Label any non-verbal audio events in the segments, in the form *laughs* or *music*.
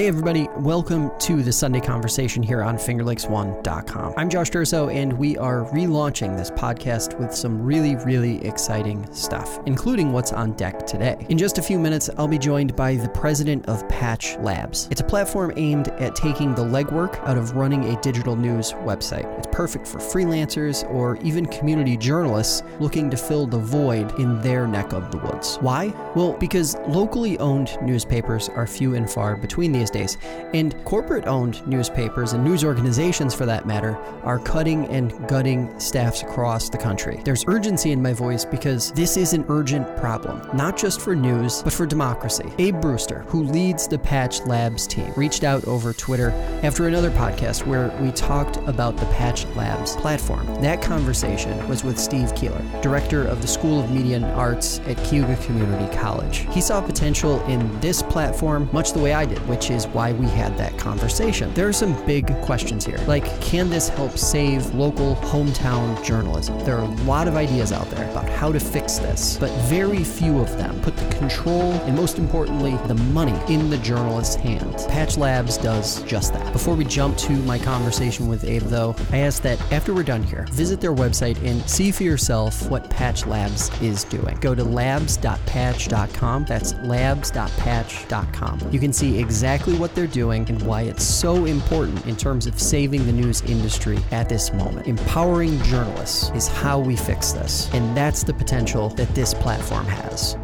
Hey, everybody, welcome to the Sunday Conversation here on FingerLakes1.com. I'm Josh Durso, and we are relaunching this podcast with some really, really exciting stuff, including what's on deck today. In just a few minutes, I'll be joined by the president of Patch Labs. It's a platform aimed at taking the legwork out of running a digital news website. It's perfect for freelancers or even community journalists looking to fill the void in their neck of the woods. Why? Well, because locally owned newspapers are few and far between these days, and corporate owned newspapers and news organizations, for that matter, are cutting and gutting staffs across the country. There's urgency in my voice because this is an urgent problem, not just for news, but for democracy. Abe Brewster, who leads the Patch Labs team, reached out over Twitter after another podcast where we talked about the Patch Labs platform. That conversation was with Steve Keeler, director of the School of Media and Arts at Cayuga Community College. He saw potential in this platform much the way I did, which is why we had that conversation. There are some big questions here, like can this help save local hometown journalism? There are a lot of ideas out there about how to fix this, but very few of them put the control and most importantly, the money in the journalist's hands. Patch Labs does just that. Before we jump to my conversation with Abe, though, I ask that after we're done here, visit their website and see for yourself what Patch Labs is doing. Go to labs.patch.com. That's labs.patch.com. You can see exactly what they're doing and why it's so important in terms of saving the news industry at this moment. Empowering journalists is how we fix this, and that's the potential that this platform has.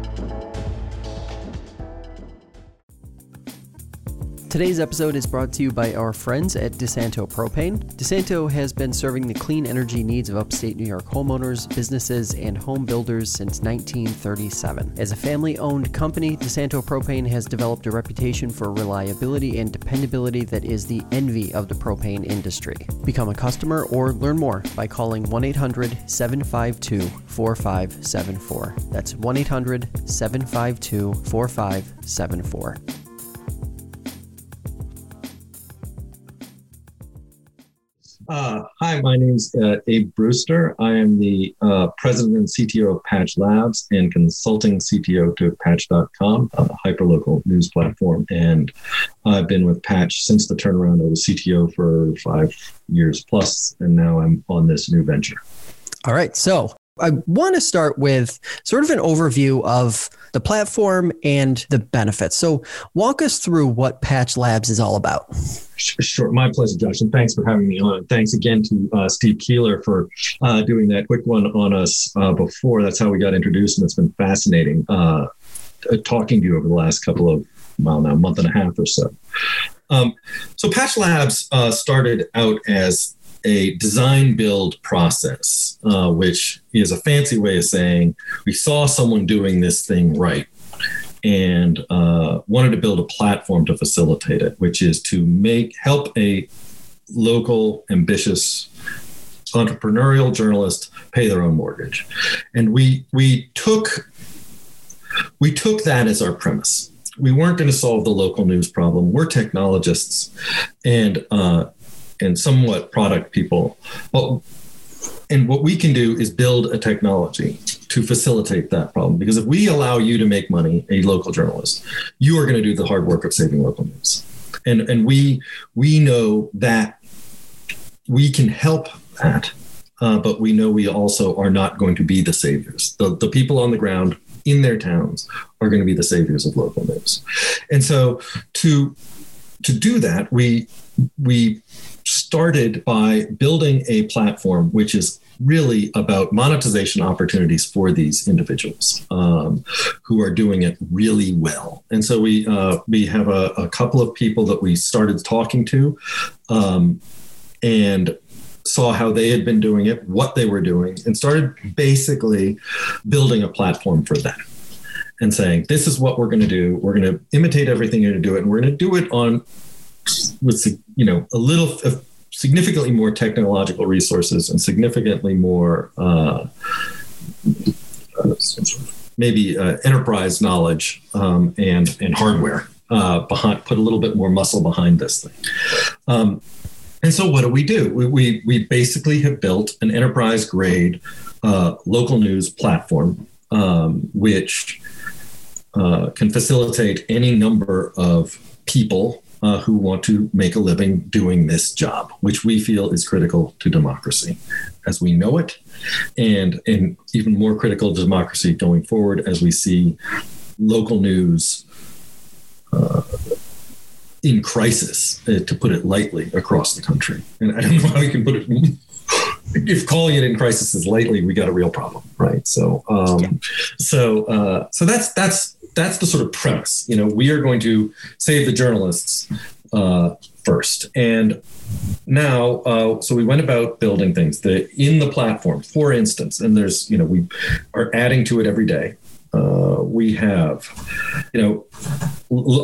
Today's episode is brought to you by our friends at DeSanto Propane. DeSanto has been serving the clean energy needs of upstate New York homeowners, businesses, and home builders since 1937. As a family owned company, DeSanto Propane has developed a reputation for reliability and dependability that is the envy of the propane industry. Become a customer or learn more by calling 1 800 752 4574. That's 1 800 752 4574. Uh, hi, my name is uh, Abe Brewster. I am the uh, president and CTO of Patch Labs and consulting CTO to Patch.com, a hyperlocal news platform. And I've been with Patch since the turnaround. I was CTO for five years plus, and now I'm on this new venture. All right. So I want to start with sort of an overview of the platform and the benefits. So, walk us through what Patch Labs is all about. Sure, my pleasure, Josh, and thanks for having me on. Thanks again to uh, Steve Keeler for uh, doing that quick one on us uh, before. That's how we got introduced, and it's been fascinating uh, talking to you over the last couple of well now month and a half or so. Um, so, Patch Labs uh, started out as a design build process, uh, which is a fancy way of saying we saw someone doing this thing right and uh, wanted to build a platform to facilitate it, which is to make help a local ambitious entrepreneurial journalist pay their own mortgage, and we we took we took that as our premise. We weren't going to solve the local news problem. We're technologists, and uh, and somewhat product people. But and what we can do is build a technology to facilitate that problem. Because if we allow you to make money, a local journalist, you are going to do the hard work of saving local news. And and we we know that we can help that, uh, but we know we also are not going to be the saviors. The, the people on the ground in their towns are going to be the saviors of local news. And so to to do that, we we started by building a platform which is really about monetization opportunities for these individuals um, who are doing it really well. And so we uh, we have a, a, couple of people that we started talking to, um, and saw how they had been doing it, what they were doing, and started basically building a platform for them. And saying, this is what we're going to do. We're going to imitate everything you're going to do it, and we're going to do it on with you know a little uh, significantly more technological resources and significantly more uh, maybe uh, enterprise knowledge um, and and hardware uh, behind put a little bit more muscle behind this thing. Um, and so what do we do? We, we, we basically have built an enterprise grade uh, local news platform, um, which uh, can facilitate any number of people uh, who want to make a living doing this job, which we feel is critical to democracy as we know it, and and even more critical to democracy going forward as we see local news. Uh, in crisis, uh, to put it lightly, across the country. And I don't know how you can put it. *laughs* if calling it in crisis is lightly, we got a real problem, right? So, um, yeah. so, uh, so that's that's that's the sort of premise. You know, we are going to save the journalists uh, first, and now, uh, so we went about building things that in the platform, for instance, and there's, you know, we are adding to it every day. Uh, we have, you know,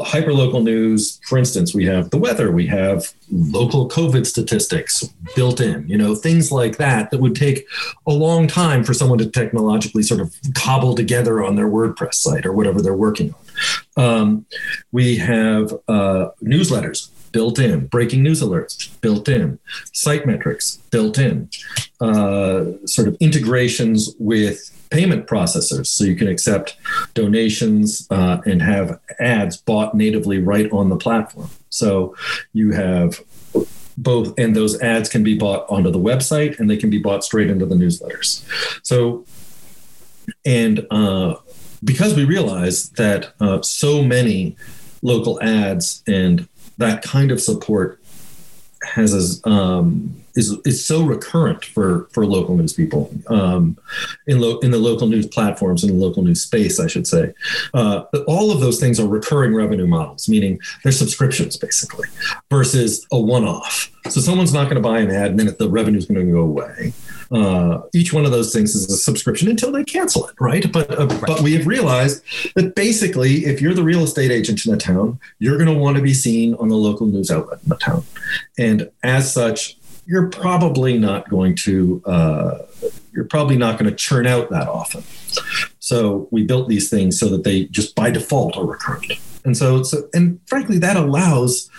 hyper local news. For instance, we have the weather, we have local COVID statistics built in, you know, things like that that would take a long time for someone to technologically sort of cobble together on their WordPress site or whatever they're working on. Um, we have uh, newsletters built in, breaking news alerts built in, site metrics built in, uh, sort of integrations with payment processors so you can accept donations uh, and have ads bought natively right on the platform. So you have both, and those ads can be bought onto the website and they can be bought straight into the newsletters. So, and uh, because we realize that uh, so many local ads and that kind of support has um, is is so recurrent for for local news people um, in lo- in the local news platforms in the local news space, I should say. Uh, but all of those things are recurring revenue models, meaning they're subscriptions basically, versus a one-off. So someone's not going to buy an ad and then the revenue is going to go away. Uh, each one of those things is a subscription until they cancel it, right? But uh, right. but we have realized that basically, if you're the real estate agent in a town, you're going to want to be seen on the local news outlet in the town, and as such, you're probably not going to uh, you're probably not going to churn out that often. So we built these things so that they just by default are recurrent. And so, so and frankly, that allows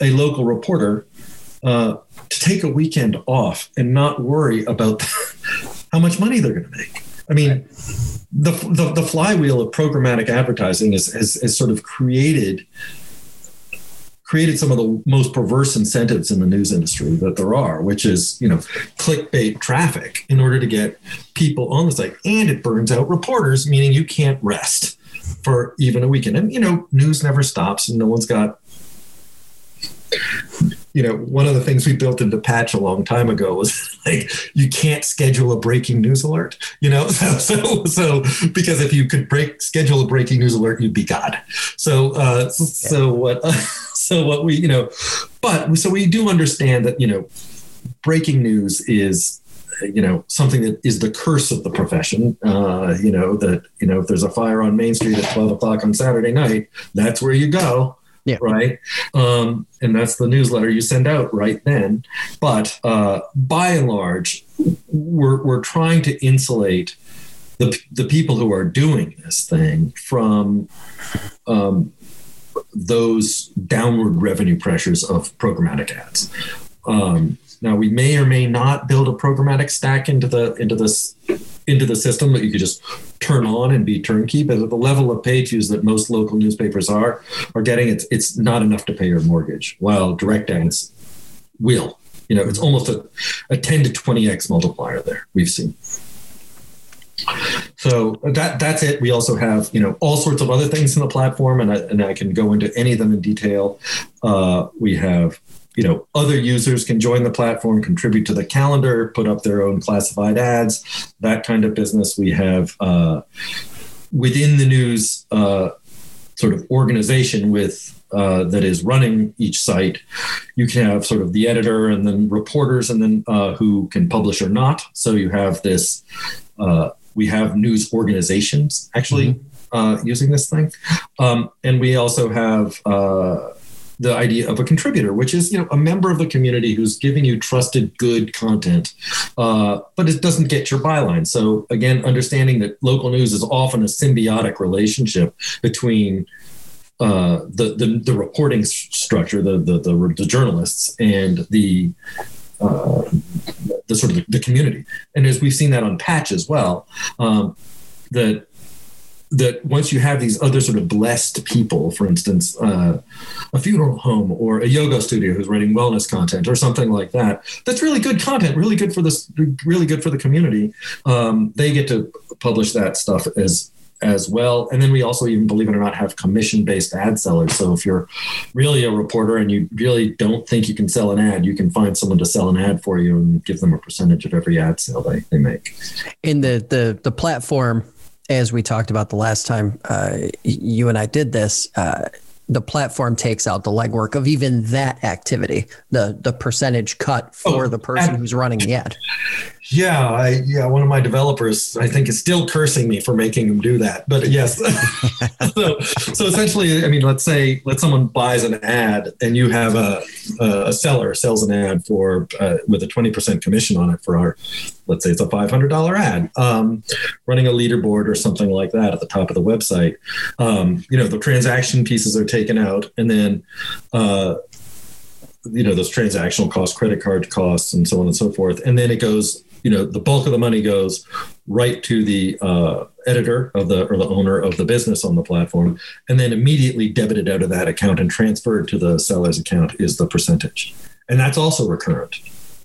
a local reporter uh, to take a weekend off and not worry about *laughs* how much money they're going to make. I mean, the, the, the flywheel of programmatic advertising is, has, has sort of created created some of the most perverse incentives in the news industry that there are, which is, you know, clickbait traffic in order to get people on the site. And it burns out reporters, meaning you can't rest for even a weekend. And, you know, news never stops and no one's got you know, one of the things we built into Patch a long time ago was *laughs* like you can't schedule a breaking news alert. You know, so *laughs* so, so because if you could break schedule a breaking news alert, you'd be God. So uh, so what *laughs* so what we you know, but so we do understand that you know, breaking news is you know something that is the curse of the profession uh, you know that you know if there's a fire on main street at 12 o'clock on saturday night that's where you go yeah. Right. Um, and that's the newsletter you send out right then. But uh, by and large, we're, we're trying to insulate the, the people who are doing this thing from um, those downward revenue pressures of programmatic ads. Um, now we may or may not build a programmatic stack into the into this into the system that you could just turn on and be turnkey. But at the level of page views that most local newspapers are are getting, it's it's not enough to pay your mortgage. While direct ads will. You know, it's almost a, a 10 to 20x multiplier there we've seen. So that that's it. We also have you know all sorts of other things in the platform, and I, and I can go into any of them in detail. Uh, we have you know other users can join the platform contribute to the calendar put up their own classified ads that kind of business we have uh, within the news uh, sort of organization with uh, that is running each site you can have sort of the editor and then reporters and then uh, who can publish or not so you have this uh, we have news organizations actually mm-hmm. Uh, using this thing um, and we also have the idea of a contributor, which is you know a member of the community who's giving you trusted, good content, uh, but it doesn't get your byline. So again, understanding that local news is often a symbiotic relationship between uh, the, the, the reporting structure, the, the the, the journalists, and the uh, the sort of the, community. And as we've seen that on Patch as well, um, that that once you have these other sort of blessed people, for instance, uh, a funeral home or a yoga studio who's writing wellness content or something like that, that's really good content, really good for this, really good for the community. Um, they get to publish that stuff as as well. And then we also, even believe it or not, have commission based ad sellers. So if you're really a reporter and you really don't think you can sell an ad, you can find someone to sell an ad for you and give them a percentage of every ad sale they, they make. In the, the, the platform, as we talked about the last time uh, you and I did this, uh, the platform takes out the legwork of even that activity, the the percentage cut for oh, the person who's running the ad. Yeah, I, yeah. One of my developers, I think, is still cursing me for making him do that. But yes, *laughs* so so essentially, I mean, let's say let someone buys an ad, and you have a a seller sells an ad for uh, with a twenty percent commission on it for our, let's say it's a five hundred dollar ad, um, running a leaderboard or something like that at the top of the website. Um, you know, the transaction pieces are taken out, and then. Uh, you know those transactional costs credit card costs and so on and so forth and then it goes you know the bulk of the money goes right to the uh, editor of the or the owner of the business on the platform and then immediately debited out of that account and transferred to the seller's account is the percentage and that's also recurrent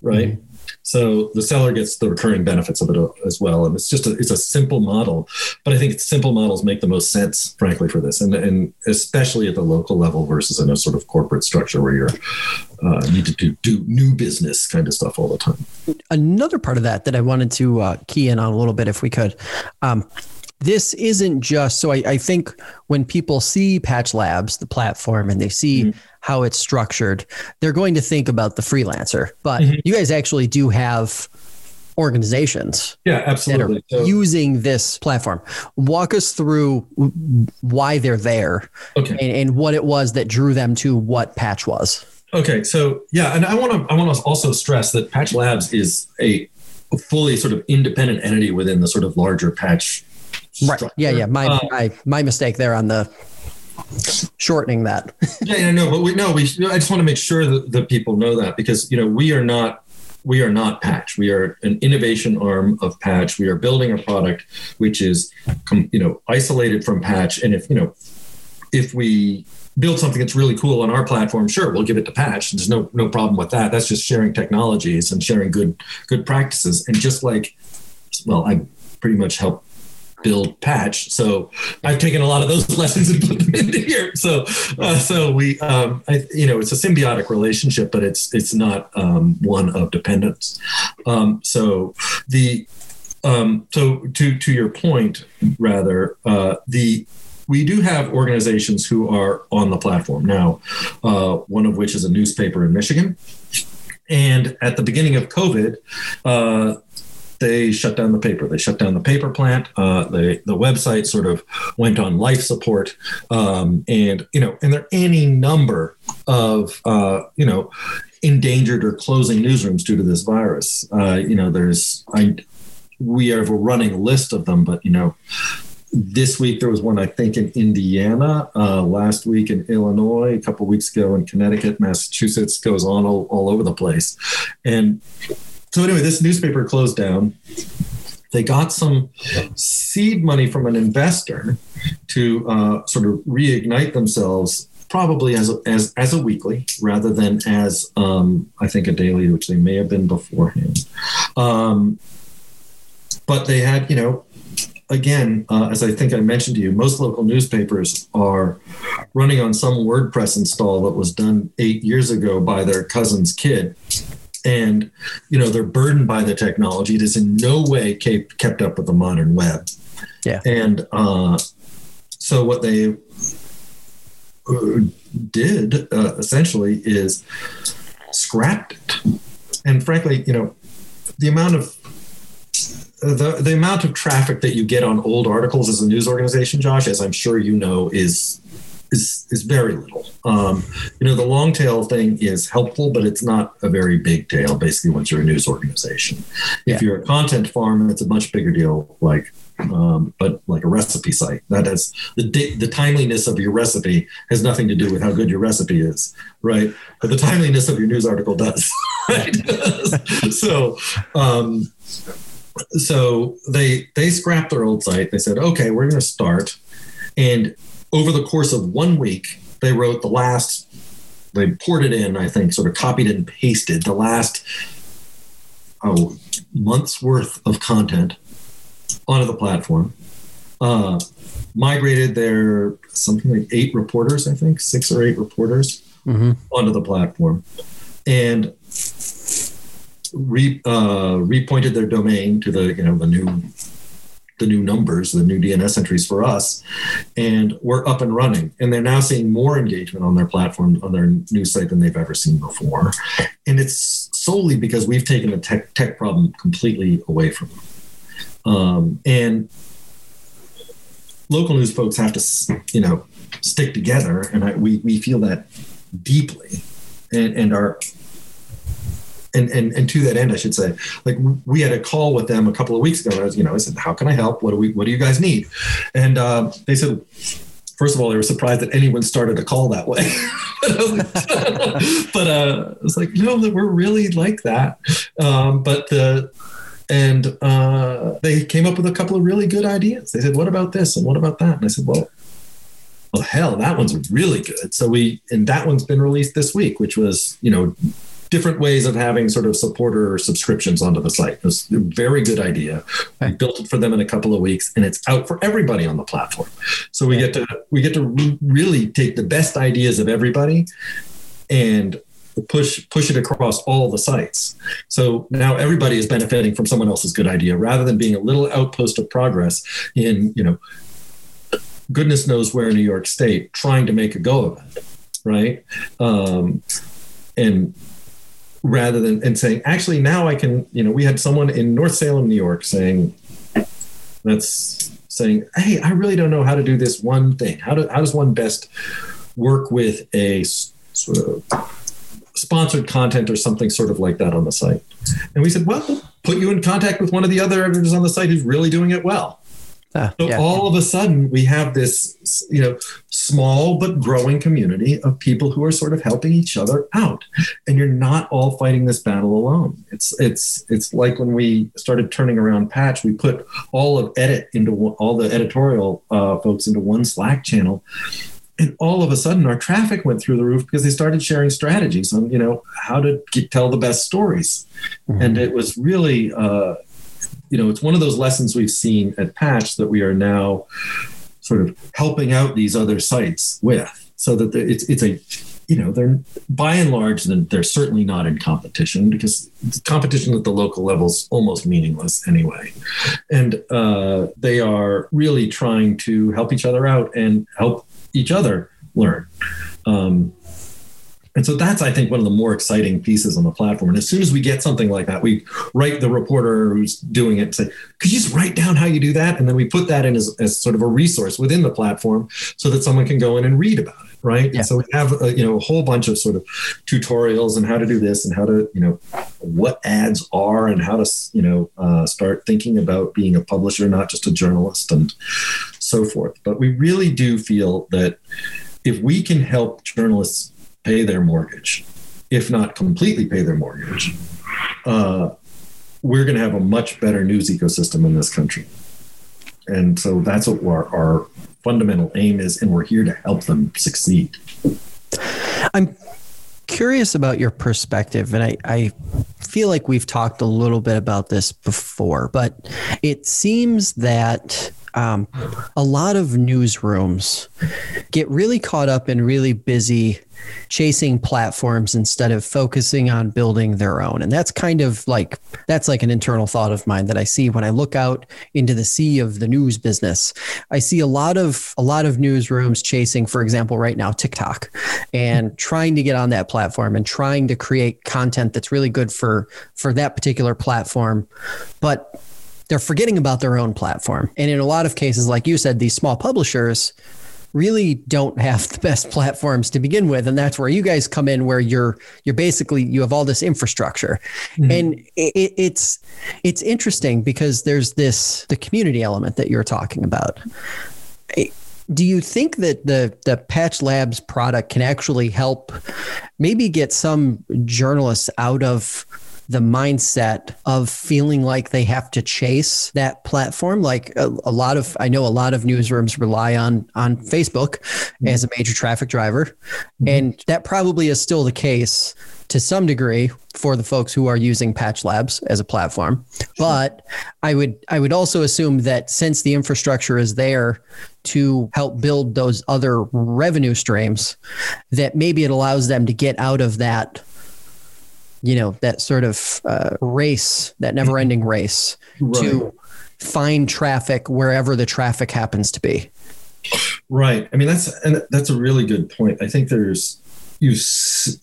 right mm-hmm. So the seller gets the recurring benefits of it as well, and it's just a, it's a simple model. But I think simple models make the most sense, frankly, for this, and and especially at the local level versus in a sort of corporate structure where you're uh, need to do, do new business kind of stuff all the time. Another part of that that I wanted to uh, key in on a little bit, if we could. Um, this isn't just so I, I, think when people see patch labs the platform and they see mm-hmm. how it's structured they're going to think about the freelancer but mm-hmm. you guys actually do have organizations yeah absolutely so, using this platform walk us through why they're there okay. and, and what it was that drew them to what patch was okay so yeah and i want to i want to also stress that patch labs is a fully sort of independent entity within the sort of larger patch Right. Yeah. Yeah. My, um, my, my mistake there on the shortening that. yeah. Yeah. No, but we, no, we, I just want to make sure that, the people know that because, you know, we are not, we are not patch we are an innovation arm of patch we are building a product which is you know isolated from patch and if you know if we build something that's really cool on our platform sure we'll give it to patch there's no no problem with that that's just sharing technologies and sharing good good practices and just like well i pretty much help build patch. So I've taken a lot of those *laughs* lessons and put them into here. So, uh, so we, um, I, you know, it's a symbiotic relationship, but it's it's not um, one of dependence. Um, so the um, so to to your point, rather uh, the we do have organizations who are on the platform now. Uh, one of which is a newspaper in Michigan. And at the beginning of COVID, uh, they shut down the paper. They shut down the paper plant. Uh, the the website sort of went on life support, um, and you know, and there are any number of uh, you know endangered or closing newsrooms due to this virus. Uh, you know, there's I we have a running list of them, but you know. This week there was one I think in Indiana. Uh, last week in Illinois, a couple weeks ago in Connecticut, Massachusetts goes on all, all over the place, and so anyway, this newspaper closed down. They got some seed money from an investor to uh, sort of reignite themselves, probably as a, as as a weekly rather than as um, I think a daily, which they may have been beforehand. Um, but they had, you know, again, uh, as I think I mentioned to you, most local newspapers are running on some WordPress install that was done eight years ago by their cousin's kid and you know they're burdened by the technology. It is in no way kept kept up with the modern web. Yeah, and uh, so what they uh, did uh, essentially is scrapped it. And frankly, you know, the amount of the, the amount of traffic that you get on old articles as a news organization, Josh, as I'm sure you know, is is is very little. Um, you know, the long tail thing is helpful, but it's not a very big tail. Basically, once you're a news organization, yeah. if you're a content farm, it's a much bigger deal. Like, um, but like a recipe site, that has the the timeliness of your recipe has nothing to do with how good your recipe is, right? But the timeliness of your news article does. *laughs* Right? so. Um, so they they scrapped their old site. They said, okay, we're going to start, and over the course of one week, they wrote the last. They poured it in, I think, sort of copied and pasted the last oh months worth of content onto the platform. Uh, migrated their something like eight reporters, I think, six or eight reporters mm-hmm. onto the platform, and re, uh, repointed their domain to the you know the new the new numbers, the new DNS entries for us, and we're up and running. And they're now seeing more engagement on their platform, on their new site than they've ever seen before. And it's solely because we've taken the tech tech problem completely away from them. Um, and local news folks have to, you know, stick together, and I, we we feel that deeply, and and our and, and and to that end, I should say, like we had a call with them a couple of weeks ago. I was, you know, I said, "How can I help? What do we? What do you guys need?" And uh, they said, first of all, they were surprised that anyone started a call that way. *laughs* but uh, I was like, no, that we're really like that. Um, but the and uh, they came up with a couple of really good ideas. They said, "What about this and what about that?" And I said, "Well." Well, hell, that one's really good. So we, and that one's been released this week, which was, you know, different ways of having sort of supporter subscriptions onto the site. It was a very good idea. We built it for them in a couple of weeks, and it's out for everybody on the platform. So we get to we get to re- really take the best ideas of everybody and push push it across all the sites. So now everybody is benefiting from someone else's good idea rather than being a little outpost of progress in you know goodness knows where in New York State trying to make a go of it, right? Um, and rather than and saying actually now i can you know we had someone in north salem new york saying that's saying hey i really don't know how to do this one thing. How, do, how does one best work with a sort of sponsored content or something sort of like that on the site? And we said well we'll put you in contact with one of the other editors on the site who's really doing it well uh, so yeah. all of a sudden, we have this, you know, small but growing community of people who are sort of helping each other out, and you're not all fighting this battle alone. It's it's it's like when we started turning around Patch, we put all of edit into all the editorial uh, folks into one Slack channel, and all of a sudden our traffic went through the roof because they started sharing strategies on you know how to get, tell the best stories, mm-hmm. and it was really. Uh, you know, it's one of those lessons we've seen at Patch that we are now sort of helping out these other sites with, so that it's it's a you know they're by and large they're certainly not in competition because competition at the local level is almost meaningless anyway. And uh, they are really trying to help each other out and help each other learn. Um, and so that's, I think, one of the more exciting pieces on the platform. And as soon as we get something like that, we write the reporter who's doing it and say, could you just write down how you do that? And then we put that in as, as sort of a resource within the platform so that someone can go in and read about it. Right. Yeah. so we have, a, you know, a whole bunch of sort of tutorials and how to do this and how to, you know, what ads are and how to, you know, uh, start thinking about being a publisher, not just a journalist and so forth. But we really do feel that if we can help journalists pay their mortgage, if not completely pay their mortgage, uh, we're going to have a much better news ecosystem in this country. And so that's what our, our fundamental aim is, and we're here to help them succeed. I'm curious about your perspective, and I, I feel like we've talked a little bit about this before, but it seems that um, a lot of newsrooms get really caught up and really busy chasing platforms instead of focusing on building their own. And that's kind of like that's like an internal thought of mine that I see when I look out into the sea of the news business. I see a lot of a lot of newsrooms chasing, for example, right now TikTok and trying to get on that platform and trying to create content that's really good for for that particular platform. But they're forgetting about their own platform. And in a lot of cases, like you said, these small publishers really don't have *laughs* the best platforms to begin with and that's where you guys come in where you're you're basically you have all this infrastructure mm-hmm. and it, it's it's interesting because there's this the community element that you're talking about do you think that the the patch labs product can actually help maybe get some journalists out of the mindset of feeling like they have to chase that platform. Like a, a lot of, I know a lot of newsrooms rely on on Facebook mm-hmm. as a major traffic driver, mm-hmm. and that probably is still the case to some degree for the folks who are using Patch Labs as a platform. But I would I would also assume that since the infrastructure is there to help build those other revenue streams, that maybe it allows them to get out of that you know that sort of uh, race, that never-ending race right. to find traffic wherever the traffic happens to be. Right. I mean that's and that's a really good point. I think there's you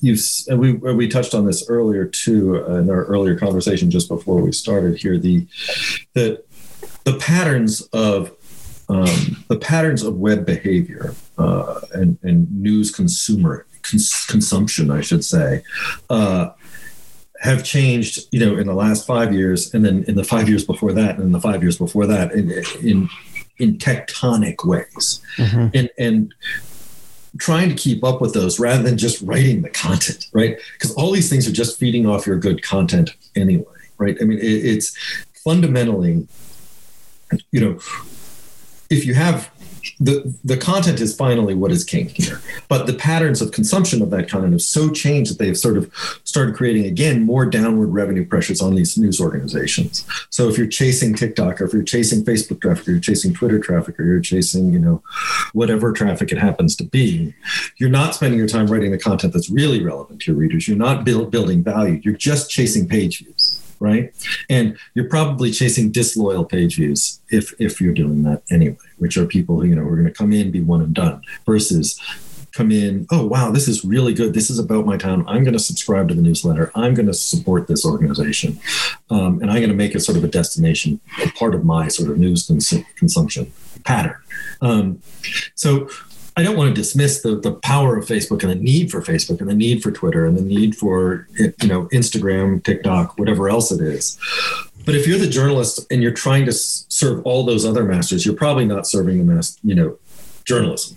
you we we touched on this earlier too in our earlier conversation just before we started here the the the patterns of um, the patterns of web behavior uh, and, and news consumer cons- consumption, I should say, uh, have changed. You know, in the last five years, and then in the five years before that, and the five years before that, in in, in tectonic ways, mm-hmm. and and trying to keep up with those rather than just writing the content, right? Because all these things are just feeding off your good content anyway, right? I mean, it, it's fundamentally, you know, if you have the the content is finally what is king here. But the patterns of consumption of that content have so changed that they have sort of started creating again more downward revenue pressures on these news organizations. So if you're chasing TikTok or if you're chasing Facebook traffic or you're chasing Twitter traffic or you're chasing, you know, whatever traffic it happens to be, you're not spending your time writing the content that's really relevant to your readers. You're not build, building value. You're just chasing page views right? And you're probably chasing disloyal page views if if you're doing that anyway, which are people who you know are going to come in, be one and done, versus come in, oh wow, this is really good. This is about my town. I'm going to subscribe to the newsletter. I'm going to support this organization, um, and I'm going to make it sort of a destination, a part of my sort of news cons- consumption pattern. Um, so I don't want to dismiss the, the power of Facebook and the need for Facebook and the need for Twitter and the need for you know Instagram, TikTok, whatever else it is. But if you're the journalist and you're trying to serve all those other masters, you're probably not serving the mass, you know, journalism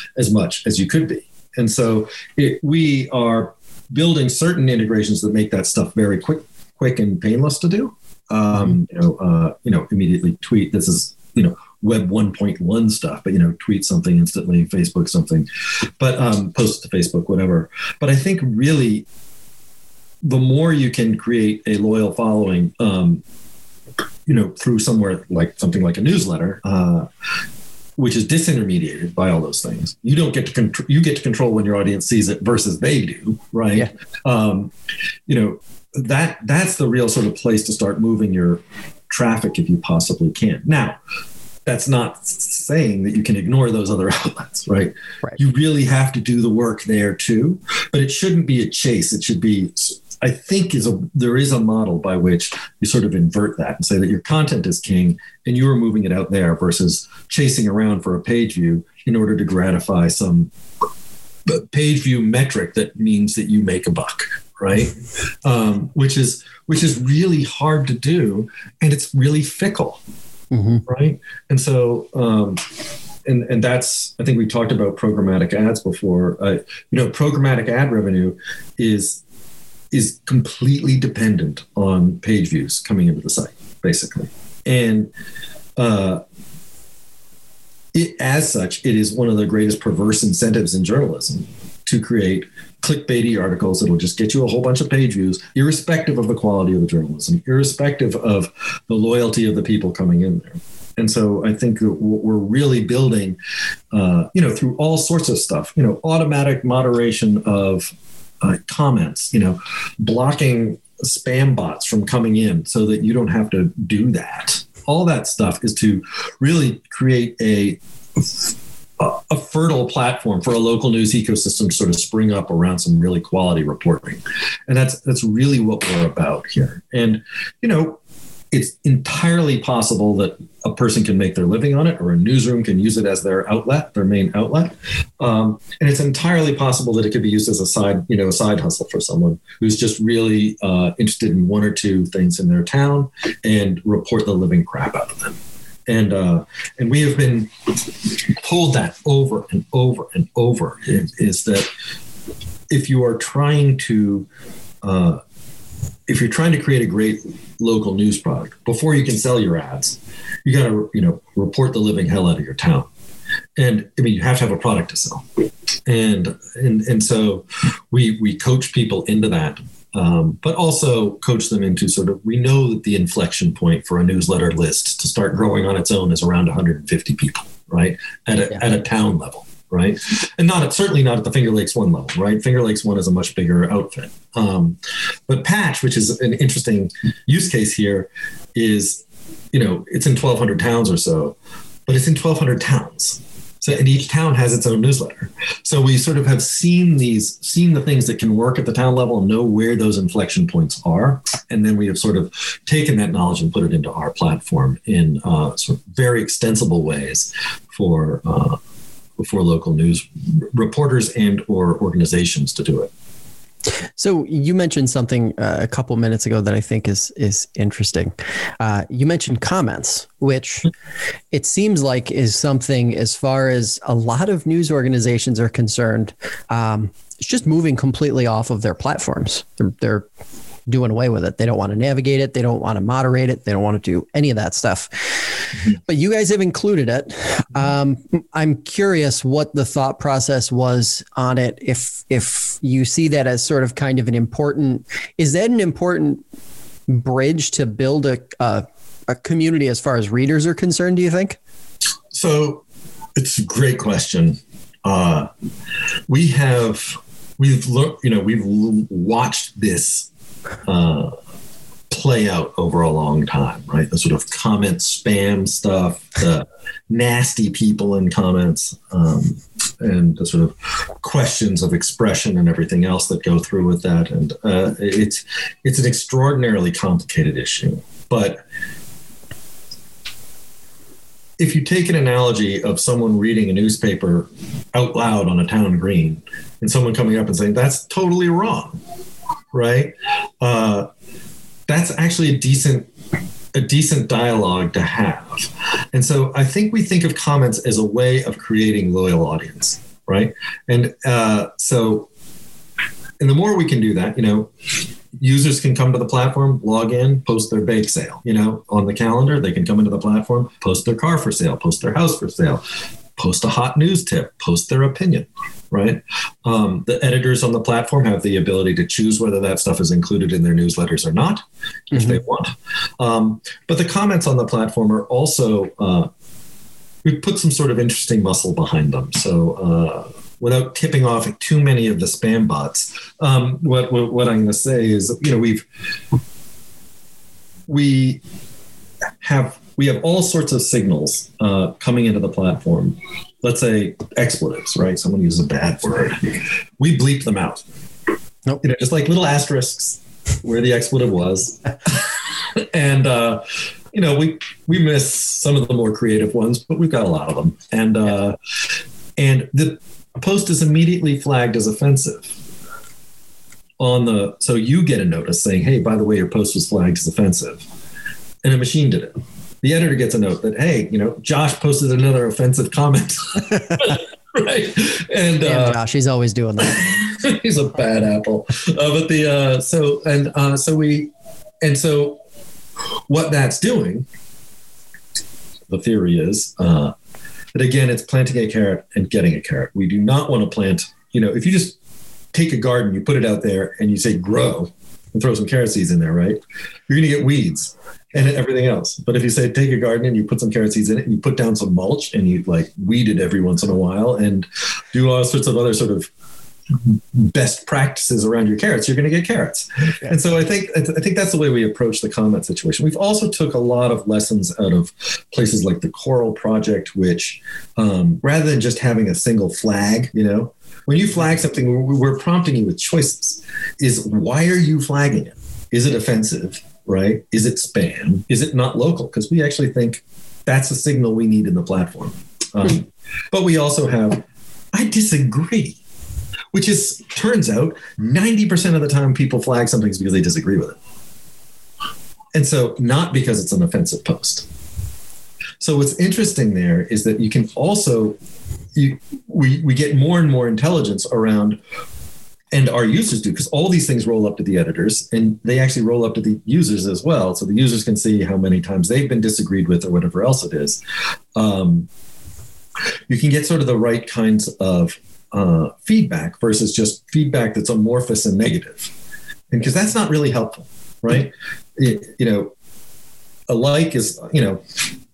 *laughs* as much as you could be. And so it, we are building certain integrations that make that stuff very quick, quick and painless to do. Um, you know, uh, you know, immediately tweet. This is you know web 1.1 stuff but you know tweet something instantly facebook something but um, post to facebook whatever. But i think really the more you can create a loyal following um, you know through somewhere like something like a newsletter uh, which is disintermediated by all those things you don't get to control you get to control when your audience sees it versus they do right? Yeah. um, you know that that's the real sort of place to start moving your traffic if you possibly can. Now that's not saying that you can ignore those other *laughs* outlets, right? right? You really have to do the work there too, but it shouldn't be a chase. It should be, I think, is a there is a model by which you sort of invert that and say that your content is king and you are moving it out there versus chasing around for a page view in order to gratify some page view metric that means that you make a buck right um, which is which is really hard to do and it's really fickle mm-hmm. right? And so, um, and and that's I think we talked about programmatic ads before. Uh, you know, programmatic ad revenue is is completely dependent on page views coming into the site, basically, and. Uh, it, as such, it is one of the greatest perverse incentives in journalism to create clickbaity articles that'll just get you a whole bunch of page views, irrespective of the quality of the journalism, irrespective of the loyalty of the people coming in there. And so I think what we're really building, uh, you know, through all sorts of stuff, you know, automatic moderation of uh, comments, you know, blocking spam bots from coming in so that you don't have to do that. All that stuff is to really create a a fertile platform for a local news ecosystem to sort of spring up around some really quality reporting. And that's that's really what we're about here. And you know it's entirely possible that a person can make their living on it or a newsroom can use it as their outlet their main outlet. Um, and it's entirely possible that it could be used as a side you know a side hustle for someone who's just really uh, interested in one or two things in their town and report the living crap out of them and uh, and we have been told that over and over and over is, that if you are trying to uh, if you're trying to create a great local news product, before you can sell your ads, you got to you know report the living hell out of your town, and I mean you have to have a product to sell, and and and so we we coach people into that. Um, but also coach them into sort of we know that the inflection point for a newsletter list to start growing on its own is around 150 people right at a, yeah. at a town level right? And not at, certainly not at the Finger Lakes One level, right? Finger Lakes One is a much bigger outfit. Um, but Patch, which is an interesting use case here, is you know it's in 1,200 towns or so, but it's in 1,200 towns. So, and each town has its own newsletter. So we sort of have seen these, seen the things that can work at the town level, and know where those inflection points are, and then we have sort of taken that knowledge and put it into our platform in uh, sort of very extensible ways for uh, for local news reporters and or organizations to do it. So you mentioned something uh, a couple minutes ago that I think is is interesting. Uh, you mentioned comments, which it seems like is something as far as a lot of news organizations are concerned. Um, it's just moving completely off of their platforms. They're, they're doing away with it. They don't want to navigate it. They don't want to moderate it. They don't want to do any of that stuff. Mm-hmm. But you guys have included it. Um, I'm curious what the thought process was on it. If if you see that as sort of kind of an important, is that an important bridge to build a, a, a community as far as readers are concerned? Do you think? So it's a great question. Uh, we have we've looked, you know, we've watched this uh, play out over a long time, right? The sort of comment spam stuff, the *laughs* nasty people in comments, um, and the sort of questions of expression and everything else that go through with that. And uh, it's it's an extraordinarily complicated issue, but if you take an analogy of someone reading a newspaper out loud on a town green and someone coming up and saying that's totally wrong right? Uh, that's actually a decent a decent dialogue to have. And so I think we think of comments as a way of creating loyal audience, right? And uh, so, and the more we can do that, you know, users can come to the platform, log in, post their bake sale, you know, on the calendar. They can come into the platform, post their car for sale, post their house for sale, post a hot news tip, post their opinion, right? Um, the editors on the platform have the ability to choose whether that stuff is included in their newsletters or not, if mm-hmm. they want. Um, but the comments on the platform are also, uh, we put some sort of interesting muscle behind them. So, uh, without tipping off too many of the spam bots, um, what, what, what I'm going to say is, you know, we've, we have we have all sorts of signals uh, coming into the platform. Let's say expletives, right? Someone uses a bad word. We bleep them out. Nope. You know, just like little asterisks where the expletive was. *laughs* and uh, you know, we we miss some of the more creative ones, but we've got a lot of them. And uh, and the post is immediately flagged as offensive on the so you get a notice saying, "Hey, by the way, your post was flagged as offensive," and a machine did it the editor gets a note that hey, you know, Josh posted another offensive comment. *laughs* right? And Damn, uh, Josh, he's always doing that. *laughs* he's a bad apple. Uh, but the uh, so and uh, so we and so what that's doing, the theory is uh, that again, it's planting a carrot and getting a carrot. We do not want to plant. You know, if you just take a garden, you put it out there, and you say grow, and throw some carrot seeds in there, right? You're going to get weeds and everything else. But if you say take a garden and you put some carrot seeds in it and you put down some mulch and you like weed it every once in a while and do all sorts of other sort of best practices around your carrots, you're going to get carrots. And so I think I think that's the way we approach the comment situation. We've also took a lot of lessons out of places like the Coral Project, which um, rather than just having a single flag, you know, when you flag something, we're prompting you with choices. Is why are you flagging it? Is it offensive? Right? Is it spam? Is it not local? Because we actually think that's a signal we need in the platform. Um, hmm. but we also have, I disagree, which is, turns out 90% of the time people flag something because they disagree with it. And so, not because it's an offensive post. So, what's interesting there is that you can also, you, we, we get more and more intelligence around and our users do because all these things roll up to the editors and they actually roll up to the users as well. So the users can see how many times they've been disagreed with or whatever else it is. Um, you can get sort of the right kinds of uh, feedback versus just feedback that's amorphous and negative. And because that's not really helpful right? It, you know a like is you know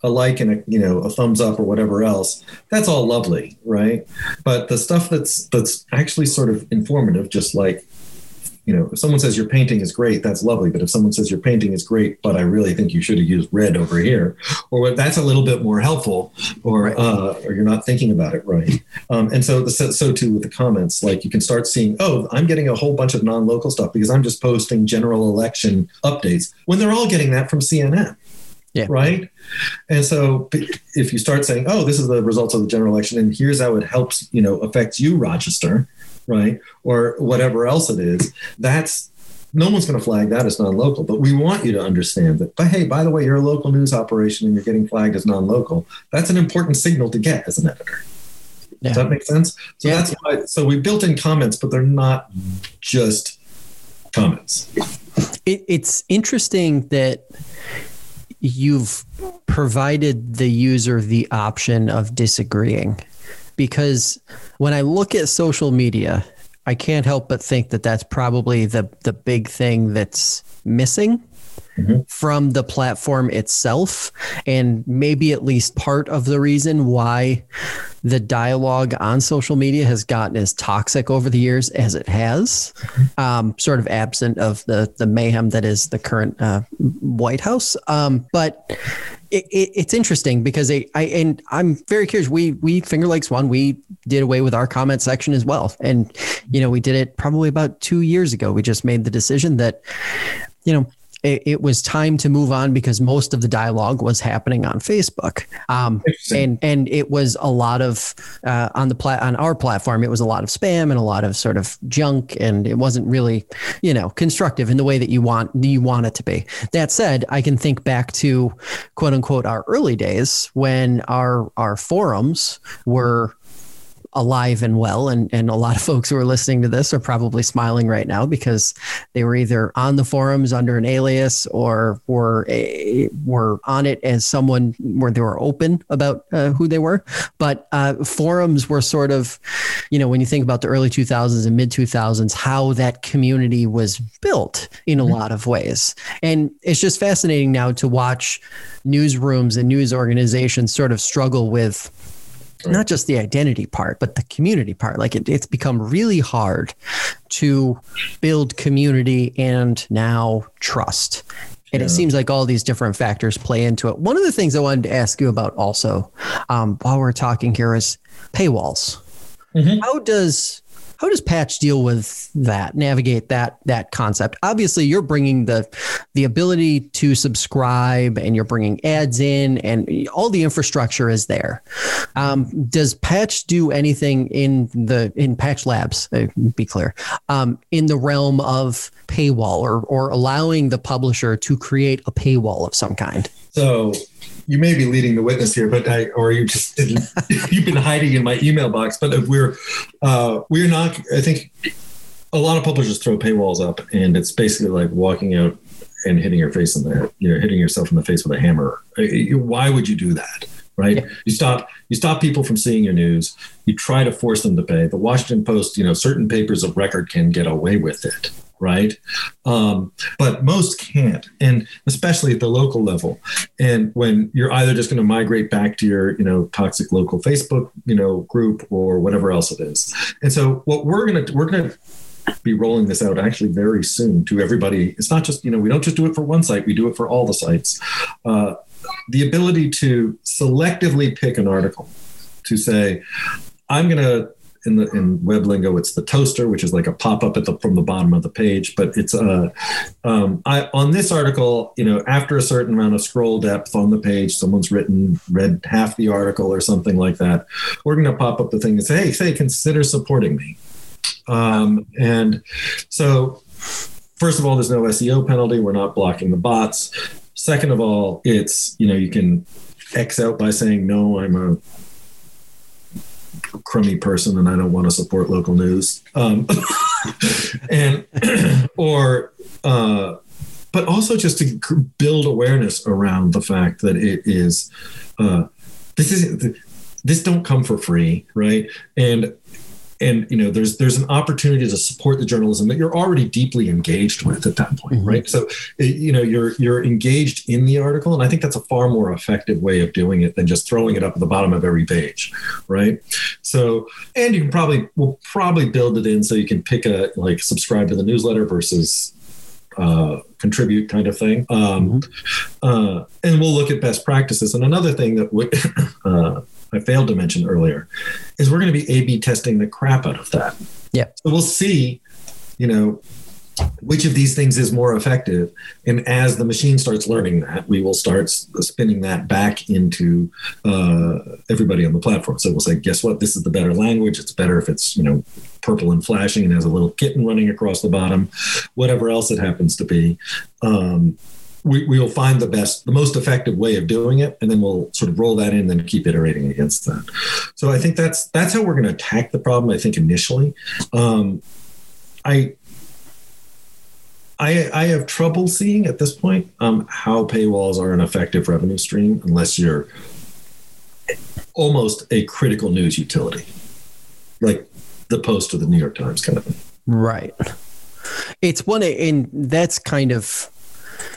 a like and a you know a thumbs up or whatever else that's all lovely right? But the stuff that's that's actually sort of informative just like you know if someone says your painting is great that's lovely. But if someone says your painting is great but i really think you should have used red over here or that's a little bit more helpful or uh, or you're not thinking about it right. Um, and so the, so too with the comments like you can start seeing oh i'm getting a whole bunch of non-local stuff because i'm just posting general election updates when they're all getting that from cnn yeah. Right. And so if you start saying, oh, this is the results of the general election, and here's how it helps, you know, affects you, Rochester, right? Or whatever else it is, that's no one's going to flag that as non-local but we want you to understand that but hey by the way you're a local news operation and you're getting flagged as non-local that's an important signal to get as an editor yeah. does that make sense so yeah. that's why so we built in comments but they're not just comments it, it's interesting that you've provided the user the option of disagreeing. Because when I look at social media, I can't help but think that that's probably the the big thing that's missing mm-hmm. from the platform itself and maybe at least part of the reason why the dialogue on social media has gotten as toxic over the years as it has, um, sort of absent of the the mayhem that is the current uh, White House. Um, but it, it, it's interesting because I, I and I'm very curious. We we Finger Lakes one we did away with our comment section as well, and you know we did it probably about two years ago. We just made the decision that you know it, it, was time to move on because most of the dialogue was happening on Facebook. Um, and and it was a lot of uh, on the plat on our platform. It was a lot of spam and a lot of sort of junk, and it wasn't really you know constructive in the way that you want you want it to be. That said, I can think back to quote unquote our early days when our our forums were alive and well. And, and a lot of folks who are listening to this are probably smiling right now because they were either on the forums under an alias or were, a, were on it as someone where they were open about uh, who they were. But uh, forums were sort of, you know, when you think about the early 2000s and mid 2000s, how that community was built in a mm-hmm. lot of ways. And it's just fascinating now to watch newsrooms and news organizations sort of struggle with Right. Not just the identity part, but the community part. Like it, it's become really hard to build community and now trust. And yeah. it seems like all these different factors play into it. One of the things I wanted to ask you about also um, while we're talking here is paywalls. Mm-hmm. How does how does Patch deal with that, navigate that that concept? Obviously, you're bringing the the ability to subscribe, and you're bringing ads in, and all the infrastructure is there. Um, does Patch do anything in the in Patch Labs? Uh, be clear, um, in the realm of paywall or or allowing the publisher to create a paywall of some kind. So you may be leading the witness here, but I, or you just didn't. *laughs* you've been hiding in my email box. But if we're uh, we're not, I think a lot of publishers throw paywalls up, and it's basically like walking out and hitting your face in the you know hitting yourself in the face with a hammer. Why would you do that? Right? Yeah. You stop you stop people from seeing your news. You try to force them to pay. The Washington Post, you know, certain papers of record can get away with it right? Um, but most can't, and especially at the local level. And when you're either just going to migrate back to your, you know, toxic local Facebook, you know, group or whatever else it is. And so what we're going to we're to be rolling this out actually very soon to everybody. It's not just you know we don't just do it for one site; we do it for all the sites. Uh, the ability to selectively pick an article to say, I'm going to in the in web lingo it's the toaster which is like a pop-up at the from the bottom of the page but it's uh um, I, on this article you know after a certain amount of scroll depth on the page someone's written read half the article or something like that we're going to pop up the thing and say hey say consider supporting me. Um, and so first of all there's no seo penalty. We're not blocking the bots. Second of all it's you know you can x out by saying no i'm a crummy person and I don't want to support local news. Um, *laughs* and *clears throat* or uh, but also just to build awareness around the fact that it is uh, this is this don't come for free, right? And and you know there's there's an opportunity to support the journalism that you're already deeply engaged with at that point mm-hmm. right so you know you're you're engaged in the article and i think that's a far more effective way of doing it than just throwing it up at the bottom of every page right so and you can probably will probably build it in so you can pick a like subscribe to the newsletter versus uh, contribute kind of thing um, mm-hmm. uh, and we'll look at best practices and another thing that would *coughs* uh, I failed to mention earlier, is we're going to be A B testing the crap out of that. Yeah. So we'll see, you know, which of these things is more effective. And as the machine starts learning that, we will start spinning that back into uh, everybody on the platform. So we'll say, guess what? This is the better language. It's better if it's, you know, purple and flashing and has a little kitten running across the bottom, whatever else it happens to be. Um, we, we will find the best, the most effective way of doing it, and then we'll sort of roll that in, and then keep iterating against that. So I think that's that's how we're going to attack the problem. I think initially, um, I I, I have trouble seeing at this point um, how paywalls are an effective revenue stream unless you're almost a critical news utility, like the Post or the New York Times kind of thing. Right. It's one, and that's kind of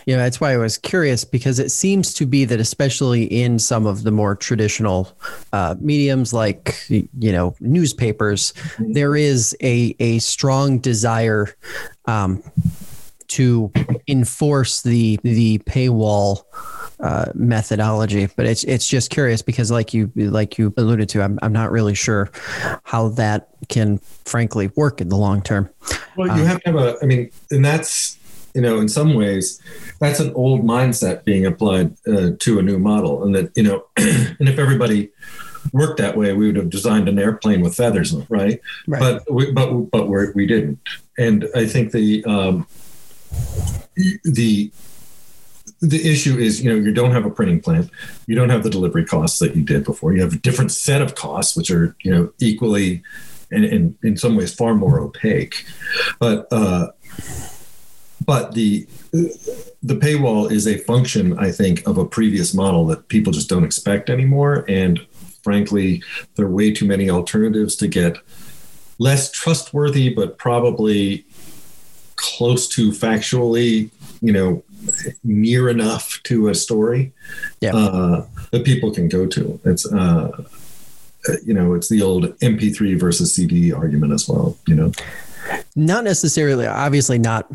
you know, that's why I was curious because it seems to be that, especially in some of the more traditional uh, mediums like, you know, newspapers, mm-hmm. there is a, a strong desire um, to enforce the, the paywall. Uh, methodology, but it's it's just curious because, like you like you alluded to, I'm I'm not really sure how that can, frankly, work in the long term. Well, you um, have to have a. I mean, and that's you know, in some ways, that's an old mindset being applied uh, to a new model. And that, you know, *clears throat* and if everybody worked that way, we would have designed an airplane with feathers, right? right. But we, but but we're, we didn't. And I think the um, the the issue is, you know, you don't have a printing plant, you don't have the delivery costs that you did before. You have a different set of costs, which are, you know, equally and, and in some ways far more opaque. But uh, but the the paywall is a function, I think, of a previous model that people just don't expect anymore. And frankly, there are way too many alternatives to get less trustworthy, but probably close to factually, you know, near enough to a story yeah. uh, that people can go to. It's uh, you know, it's the old MP3 versus CD argument as well. You know, not necessarily, obviously not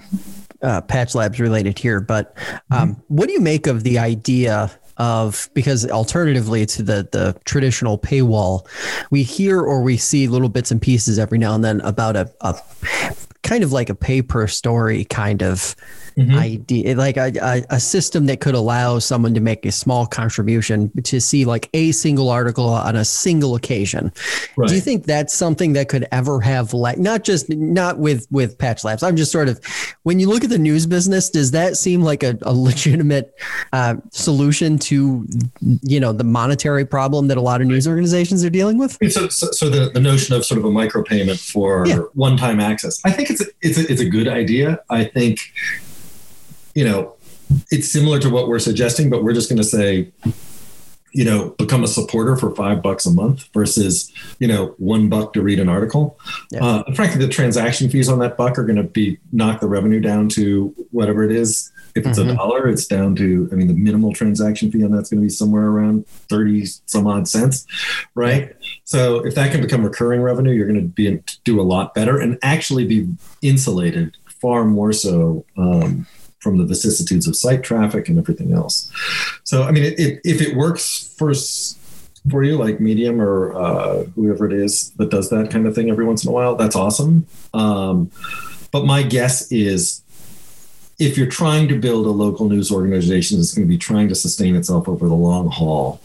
uh, Patch Labs related here, but um, mm-hmm. what do you make of the idea of because alternatively to the the traditional paywall, we hear or we see little bits and pieces every now and then about a, a kind of like a pay per story kind of mm-hmm. idea, like a, a, a, system that could allow someone to make a small contribution to see like a single article on a single occasion. Right. Do you think that's something that could ever have like not just not with with Patch Labs? I'm just sort of when you look at the news business, does that seem like a, a legitimate uh, solution to you know the monetary problem that a lot of news organizations are dealing with? So, so, so the, the notion of sort of a micropayment for yeah. one time access, I think it's a, it's a, it's a good idea. I think you know, it's similar to what we're suggesting, but we're just going to say, you know, become a supporter for five bucks a month versus, you know, one buck to read an article. Yeah. Uh, frankly, the transaction fees on that buck are going to be knock the revenue down to whatever it is. If it's mm-hmm. a dollar, it's down to, I mean, the minimal transaction fee on that's going to be somewhere around 30 some odd cents, right? So if that can become recurring revenue, you're going to be do a lot better and actually be insulated far more so um, from the vicissitudes of site traffic and everything else. So, I mean, it, it, if it works for for you, like Medium or uh, whoever it is that does that kind of thing every once in a while, that's awesome. Um, but my guess is if you're trying to build a local news organization that's going to be trying to sustain itself over the long haul,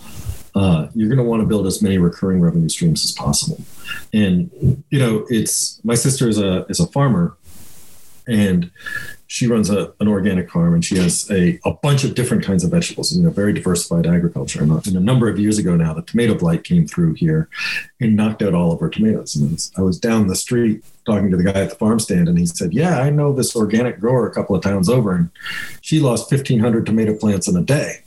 uh, you're going to want to build as many recurring revenue streams as possible. And you know, it's my sister is a is a farmer, and she runs a, an organic farm and she has a, a bunch of different kinds of vegetables, you know, very diversified agriculture. And a, and a number of years ago now, the tomato blight came through here and knocked out all of her tomatoes. And I was down the street talking to the guy at the farm stand, and he said, "Yeah, I know this organic grower a couple of towns over, and she lost 1,500 tomato plants in a day."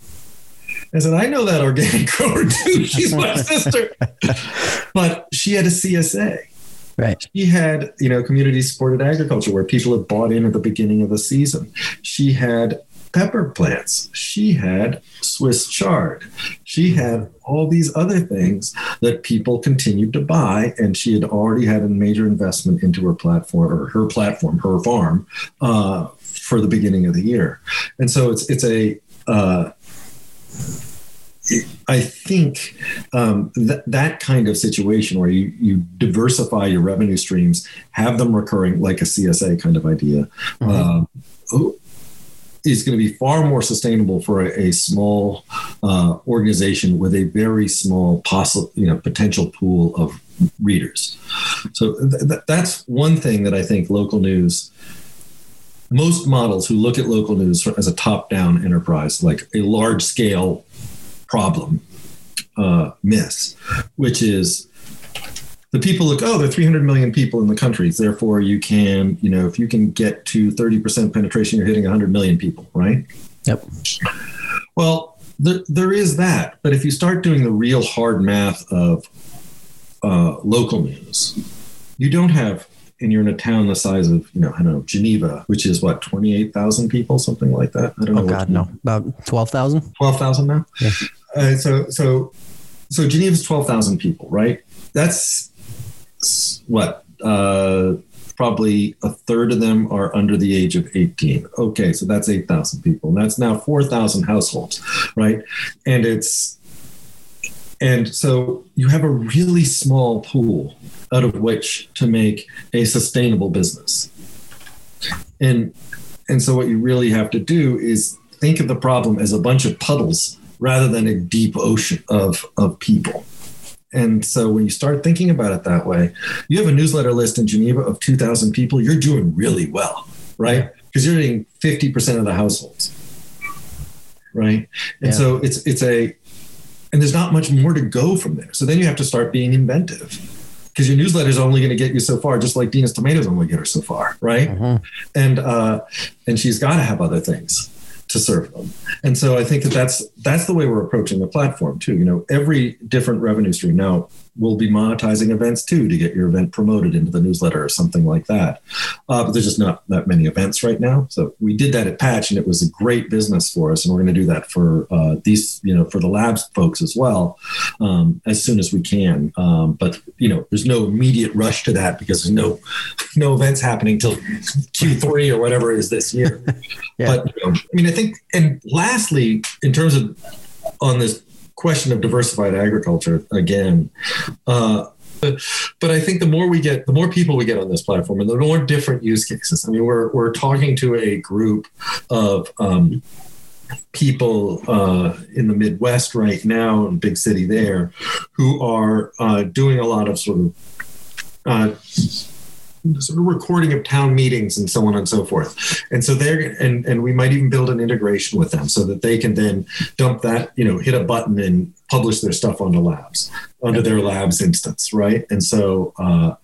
I said, "I know that organic *laughs* grower too. She's my sister." *laughs* But she had a CSA. Right. She had, you know, community supported agriculture where people had bought in at the beginning of the season. She had pepper plants. She had Swiss chard. She had all these other things that people continued to buy, and she had already had a major investment into her platform or her platform, her farm, uh, for the beginning of the year. And so it's it's a uh, I think um, that that kind of situation where you you diversify your revenue streams, have them recurring, like a CSA kind of idea, mm-hmm. uh, is going to be far more sustainable for a, a small uh, organization with a very small possible you know potential pool of readers. So th- that's one thing that I think local news most models who look at local news as a top down enterprise, like a large scale problem uh, miss, which is the people look, oh, there are 300 million people in the country. Therefore, you can, you know, if you can get to 30% penetration, you're hitting 100 million people, right? Yep. Well, there, there is that. But if you start doing the real hard math of uh, local news, you don't have and you're in a town the size of, you know, I don't know, Geneva, which is what, 28,000 people, something like that. I don't oh, know. Oh God, no, about 12,000. 12,000 now. Yeah. Uh, so, so, so Geneva's 12,000 people, right? That's what, uh, probably a third of them are under the age of 18. Okay, so that's 8,000 people. And that's now 4,000 households, right? And it's, and so you have a really small pool out of which to make a sustainable business. And and so what you really have to do is think of the problem as a bunch of puddles rather than a deep ocean of of people. And so when you start thinking about it that way, you have a newsletter list in Geneva of 2,000 people, you're doing really well, right? Because you're getting 50% of the households. Right? And yeah. so it's it's a and there's not much more to go from there. So then you have to start being inventive because your newsletter is only going to get you so far, just like Dina's tomatoes only get her so far, right? Mm-hmm. And uh, and she's got to have other things to serve them. And so I think that that's that's the way we're approaching the platform too. You know, every different revenue stream now we'll be monetizing events too to get your event promoted into the newsletter or something like that. Uh, but there's just not that many events right now. So we did that at Patch, and it was a great business for us. And we're going to do that for uh, these, you know, for the labs folks as well, um, as soon as we can. Um, but you know, there's no immediate rush to that because there's no no events happening till Q3 or whatever it is this year. *laughs* yeah. But you know, I mean, I think, and lastly, in terms of on this question of diversified agriculture again. Uh, but, I think the more we get, the more people we get on this platform, and the more different use cases. I mean, we're we're talking to a group of um, people uh, in the Midwest right now, in big city there, who are uh, doing a lot of sort of uh, sort of recording of town meetings and so on and so forth. And so they're and and we might even build an integration with them so that they can then dump that, you know, hit a button and publish their stuff onto labs, onto their labs instance, right? And so uh,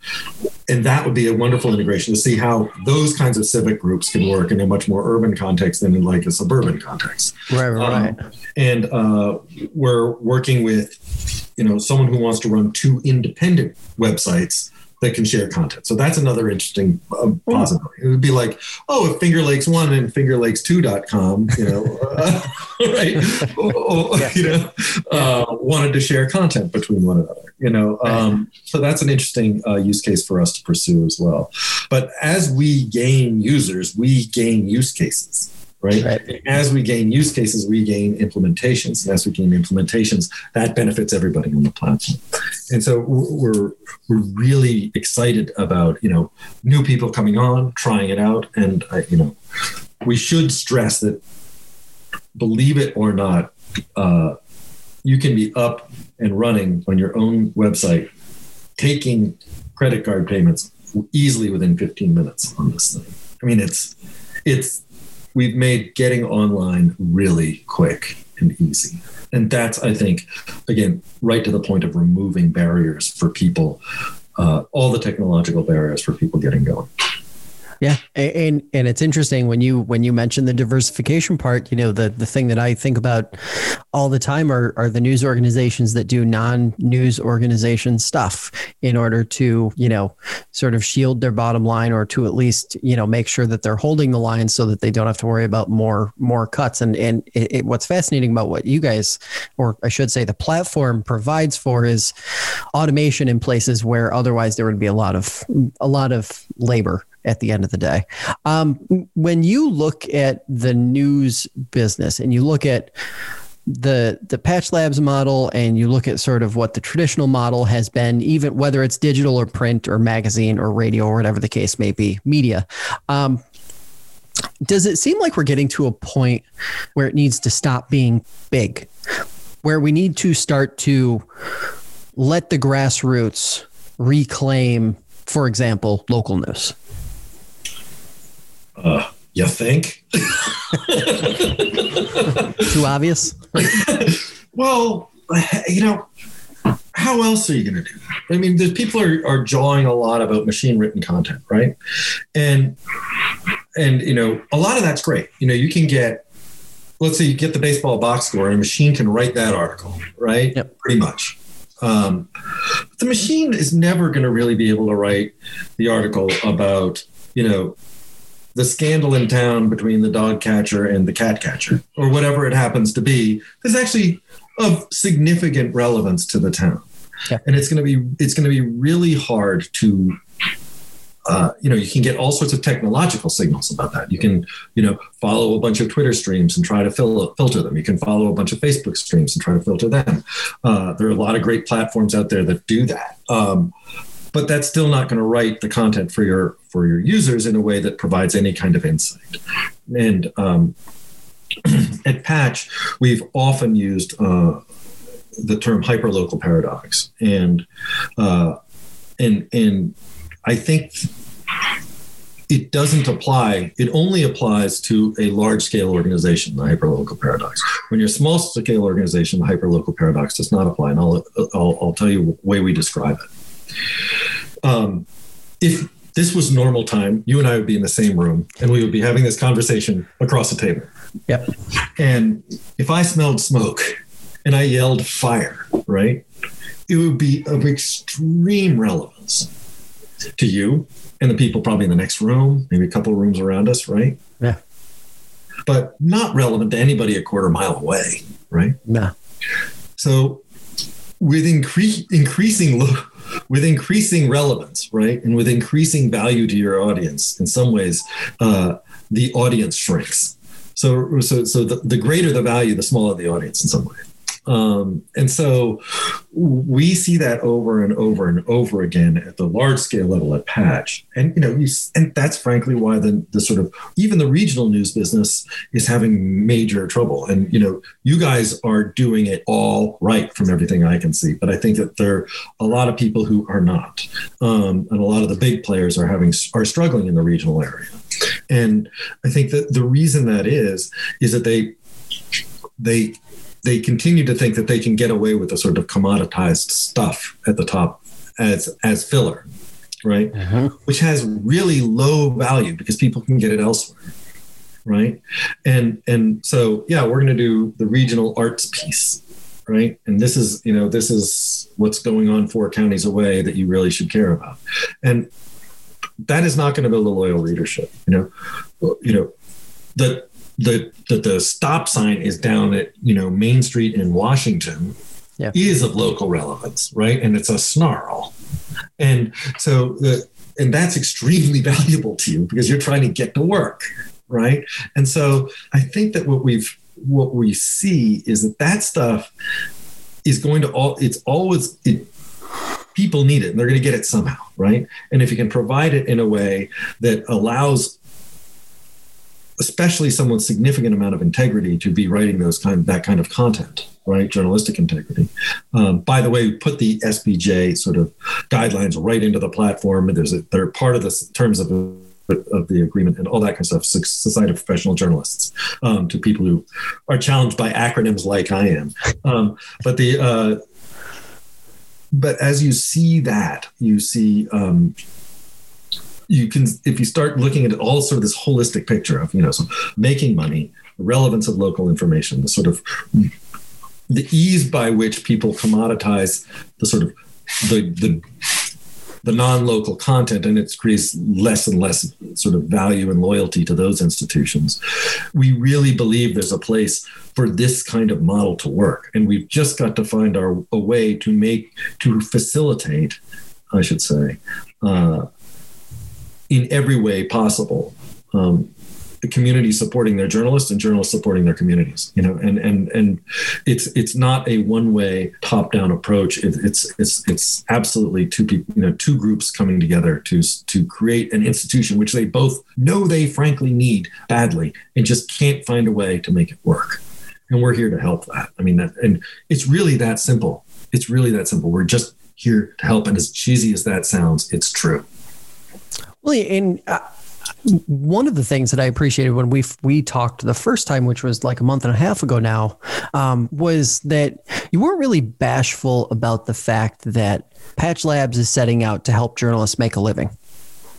and that would be a wonderful integration to see how those kinds of civic groups can work in a much more urban context than in like a suburban context. Right, right. Um, and uh, we're working with you know someone who wants to run two independent websites that can share content. So that's another interesting uh, possibility. It would be like, oh, if Finger Lakes One and Finger Lakes Two.com, you know, uh, *laughs* right, yeah. you know, uh, wanted to share content between one another, you know. Um, so that's an interesting uh, use case for us to pursue as well. But as we gain users, we gain use cases right? right? As we gain use cases, we gain implementations. And as we gain implementations, that benefits everybody on the platform. And so we're we're really excited about you know new people coming on, trying it out, and uh, you know we should stress that believe it or not, uh, you can be up and running on your own website, taking credit card payments easily within 15 minutes on this thing. I mean, it's it's we've made getting online really quick and easy. And that's, I think, again, right to the point of removing barriers for people, uh, all the technological barriers for people getting going. Yeah, and and it's interesting when you when you mention the diversification part. You know, the the thing that I think about all the time are are the news organizations that do non news organization stuff in order to you know sort of shield their bottom line or to at least you know make sure that they're holding the line so that they don't have to worry about more more cuts. And and it, it, what's fascinating about what you guys, or I should say, the platform provides for is automation in places where otherwise there would be a lot of a lot of labor at the end of the day. Um, when you look at the news business and you look at the the patch labs model and you look at sort of what the traditional model has been even whether it's digital or print or magazine or radio or whatever the case may be media um, does it seem like we're getting to a point where it needs to stop being big where we need to start to let the grassroots reclaim for example local news uh, you think? Too obvious? well, you know, how else are you going to do? that? I mean, the people are, are jawing a lot about machine written content, right? And and you know, a lot of that's great. You know, you can get let's say you get the baseball box score and a machine can write that article, right? Yep. Pretty much. Um, the machine is never going to really be able to write the article about, you know, the scandal in town between the dog catcher and the cat catcher, or whatever it happens to be, is actually of significant relevance to the town. Yeah. And it's going to be it's going to be really hard to uh, you know, you can get all sorts of technological signals about that. You can, you know, follow a bunch of Twitter streams and try to fil- filter them. You can follow a bunch of Facebook streams and try to filter them. Uh, there are a lot of great platforms out there that do that. Um, but that's still not going to write the content for your for your users in a way that provides any kind of insight. And um, *clears throat* at Patch, we've often used uh, the term hyperlocal paradox, and uh, and and I think it doesn't apply. It only applies to a large scale organization, the hyperlocal paradox. When you're a small scale organization, the hyperlocal paradox does not apply. And I'll, I'll, I'll tell you the way we describe it. Um, if this was normal time, you and I would be in the same room and we would be having this conversation across the table. Yep. And if I smelled smoke and I yelled fire, right, it would be of extreme relevance to you and the people probably in the next room, maybe a couple of rooms around us, right? Yeah. But not relevant to anybody a quarter mile away, right? No. So with incre- increasing lo- with increasing relevance, right, and with increasing value to your audience, in some ways, uh, the audience shrinks. So, so, so the, the greater the value, the smaller the audience in some way. Um, and so we see that over and over and over again at the large scale level at Patch. And, you know, you, and that's frankly why the, the sort of even the regional news business is having major trouble. And, you know, you guys are doing it all right from everything I can see. But I think that there are a lot of people who are not. Um, and a lot of the big players are having, are struggling in the regional area. And I think that the reason that is, is that they, they they continue to think that they can get away with a sort of commoditized stuff at the top as as filler, right? Uh-huh. Which has really low value because people can get it elsewhere, right? And and so yeah, we're going to do the regional arts piece, right? And this is you know this is what's going on four counties away that you really should care about, and that is not going to build a loyal readership. You know, you know the the that the stop sign is down at you know Main Street in Washington yeah. is of local relevance, right? And it's a snarl, and so the and that's extremely *laughs* valuable to you because you're trying to get to work, right? And so I think that what we've what we see is that that stuff is going to all it's always it, people need it and they're going to get it somehow right and if you can provide it in a way that allows especially someone's significant amount of integrity to be writing those kind that kind of content right journalistic integrity um, by the way we put the spj sort of guidelines right into the platform there's a they're part of the terms of of the agreement and all that kind of stuff. Society of Professional Journalists um, to people who are challenged by acronyms like I am. Um, but the uh, but as you see that, you see. You can, if you start looking at all sort of this holistic picture of, you know, so making money, relevance of local information, the sort of the ease by which people commoditize the sort of the the the non-local content and it creates less and less sort of value and loyalty to those institutions. We really believe there's a place for this kind of model to work and we've just got to find our a way to make to facilitate i should say uh, in every way possible um, the community supporting their journalists and journalists supporting their communities you know and and and it's it's not a one way top down approach. It, it's it's it's absolutely two people you know two groups coming together to to create an institution which they both know they frankly need badly and just can't find a way to make it work. And we're here to help that. I mean that and it's really that simple. It's really that simple. We're just here to help. And as cheesy as that sounds it's true well and uh, one of the things that I appreciated when we we talked the first time, which was like a month and a half ago now, um, was that you weren't really bashful about the fact that Patch Labs is setting out to help journalists make a living.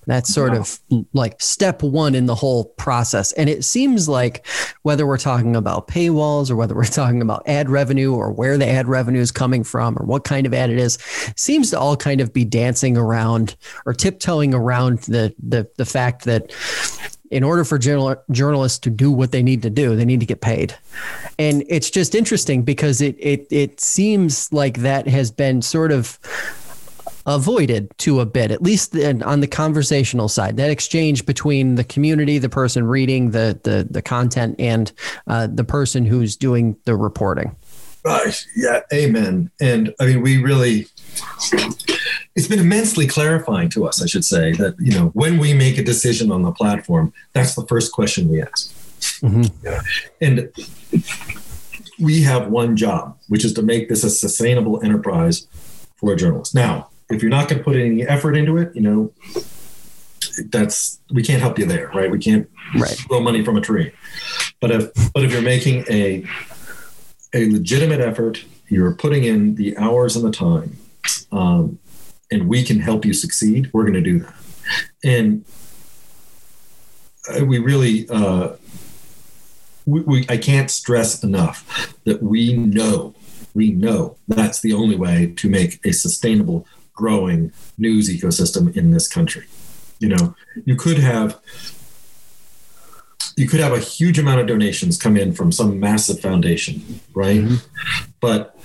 That's sort of like step one in the whole process. And it seems like whether we're talking about paywalls or whether we're talking about ad revenue or where the ad revenue is coming from or what kind of ad it is, seems to all kind of be dancing around or tiptoeing around the the the fact that in order for journal- journalists to do what they need to do, they need to get paid. And it's just interesting because it it it seems like that has been sort of avoided to a bit, at least on the conversational side. That exchange between the community, the person reading the the, the content, and uh, the person who's doing the reporting. Right. Yeah. Amen. And I mean, we really. It's been immensely clarifying to us, I should say, that you know when we make a decision on the platform, that's the first question we ask. Mm-hmm. Yeah. And we have one job, which is to make this a sustainable enterprise for journalists. Now, if you're not going to put any effort into it, you know, that's we can't help you there, right? We can't right. *laughs* throw money from a tree. But if but if you're making a a legitimate effort, you're putting in the hours and the time, um, and we can help you succeed. We're going to do that, and uh, we really. Uh, we, we, I can't stress enough that we know, we know that's the only way to make a sustainable growing news ecosystem in this country. You know, you could have you could have a huge amount of donations come in from some massive foundation, right? Mm-hmm. But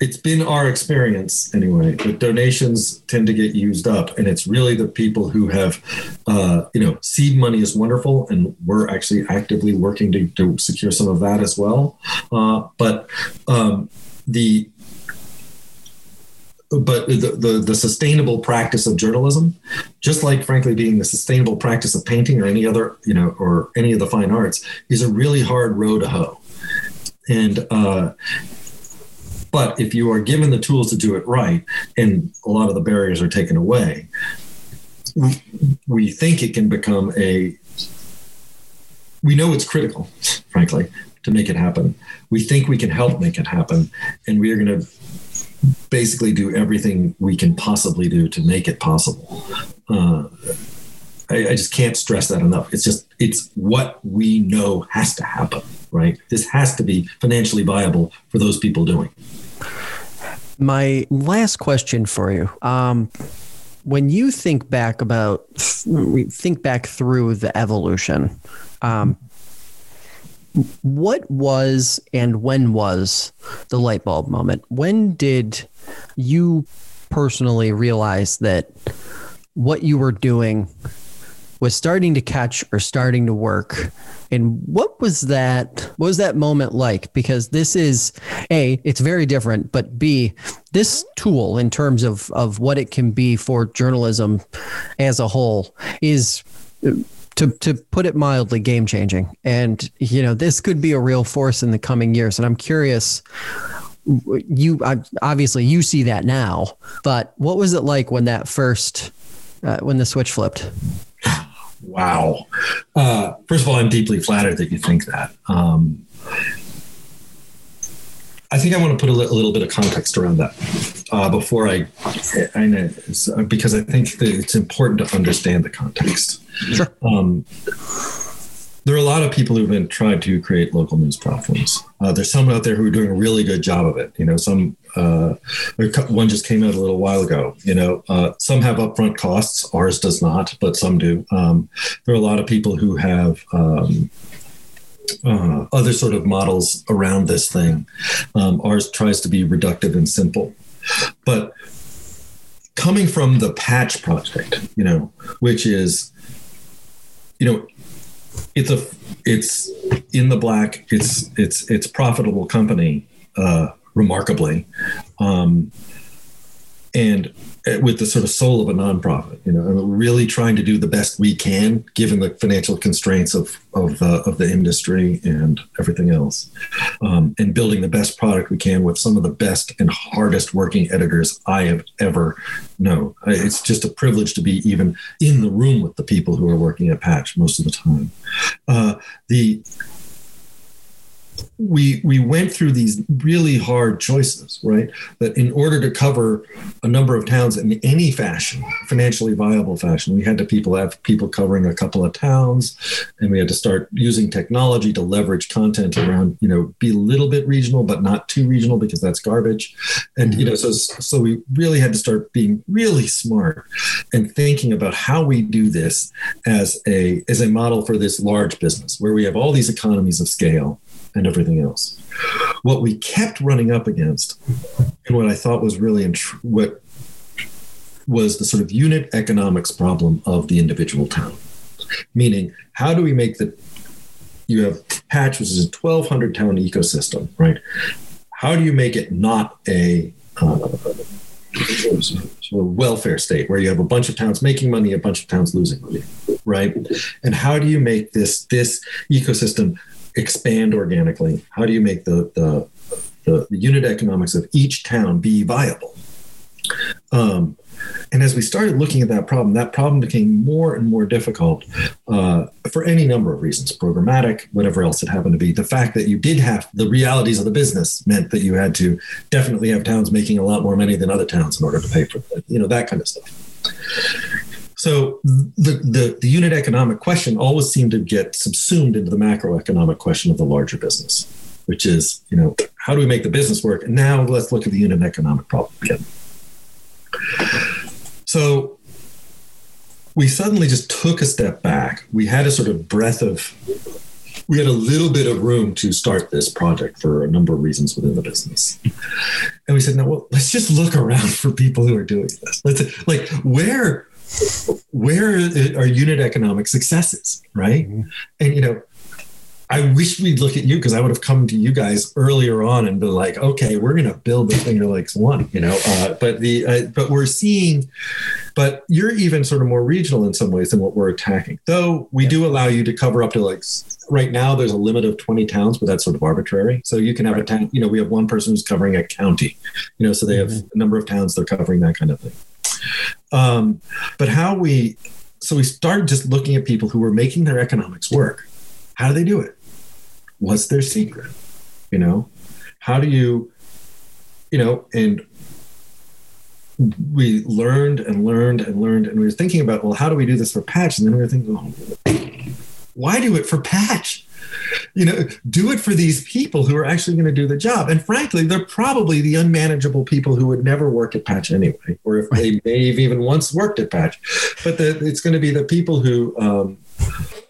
it's been our experience anyway that donations tend to get used up and it's really the people who have uh, you know seed money is wonderful and we're actually actively working to, to secure some of that as well uh, but um, the but the, the, the sustainable practice of journalism, just like frankly being the sustainable practice of painting or any other, you know, or any of the fine arts, is a really hard row to hoe. And uh, but if you are given the tools to do it right, and a lot of the barriers are taken away, we, we think it can become a. We know it's critical, frankly, to make it happen. We think we can help make it happen, and we are going to basically do everything we can possibly do to make it possible. Uh, I, I, just can't stress that enough. It's just it's what we know has to happen, right? This has to be financially viable for those people doing. My last question for you. Um, when you think back about think back through the evolution um, what was and when was the light bulb moment? When did you personally realize that what you were doing was starting to catch or starting to work? And what was that what was that moment like? Because this is A, it's very different, but B, this tool in terms of of what it can be for journalism as a whole is to to put it mildly, game changing. And you know, this could be a real force in the coming years. And I'm curious. You obviously you see that now, but what was it like when that first uh, when the switch flipped? Wow. Uh, first of all, I'm deeply flattered that you think that. Um, I think I want to put a, li- a little bit of context around that uh, before I, I know, because I think that it's important to understand the context. Sure. Um, there are a lot of people who've been trying to create local news platforms. Uh, there's some out there who are doing a really good job of it. You know, some uh, one just came out a little while ago. You know, uh, some have upfront costs. Ours does not, but some do. Um, there are a lot of people who have. Um, uh, other sort of models around this thing. Um, ours tries to be reductive and simple, but coming from the patch project, you know, which is, you know, it's a it's in the black. It's it's it's profitable company, uh, remarkably, um, and with the sort of soul of a nonprofit. You know, we're really trying to do the best we can given the financial constraints of of, uh, of the industry and everything else, um, and building the best product we can with some of the best and hardest working editors I have ever known. It's just a privilege to be even in the room with the people who are working at Patch most of the time. Uh, the we we went through these really hard choices, right? That in order to cover a number of towns in any fashion, financially viable fashion, we had to people have people covering a couple of towns, and we had to start using technology to leverage content around, you know, be a little bit regional but not too regional because that's garbage, and you know, so so we really had to start being really smart and thinking about how we do this as a as a model for this large business where we have all these economies of scale and everything else. What we kept running up against, and what I thought was really int- what was the sort of unit economics problem of the individual town. Meaning, how do we make the you have Patch, which is a 1,200 town ecosystem, right? How do you make it not a uh, of welfare state where you have a bunch of towns making money, a bunch of towns losing money, right? And how do you make this this ecosystem expand organically? How do you make the, the, the, the unit economics of each town be viable? Um, and as we started looking at that problem, that problem became more and more difficult uh, for any number of reasons programmatic, whatever else it happened to be. The fact that you did have the realities of the business meant that you had to definitely have towns making a lot more money than other towns in order to pay for you know, that kind of stuff. So the, the, the unit economic question always seemed to get subsumed into the macroeconomic question of the larger business, which is, you know, how do we make the business work? And now let's look at the unit economic problem again. So we suddenly just took a step back. We had a sort of breath of we had a little bit of room to start this project for a number of reasons within the business. And we said, no, well, let's just look around for people who are doing this. Let's like where where are unit economic successes, right? Mm-hmm. And you know, I wish we'd look at you because I would have come to you guys earlier on and been like, okay, we're going to build the Finger Lakes one, you know. Uh, but the uh, but we're seeing, but you're even sort of more regional in some ways than what we're attacking. Though we yeah. do allow you to cover up to like right now. There's a limit of 20 towns, but that's sort of arbitrary. So you can have right. a town. You know, we have one person who's covering a county. You know, so they have mm-hmm. a number of towns they're covering that kind of thing. Um, but how we, so we started just looking at people who were making their economics work. How do they do it? What's their secret? You know, how do you, you know, and we learned and learned and learned, and we were thinking about, well, how do we do this for Patch? And then we were thinking, oh, why do it for Patch? you know, do it for these people who are actually going to do the job. And frankly, they're probably the unmanageable people who would never work at Patch anyway, or if they may have even once worked at Patch. But the, it's going to be the people who um,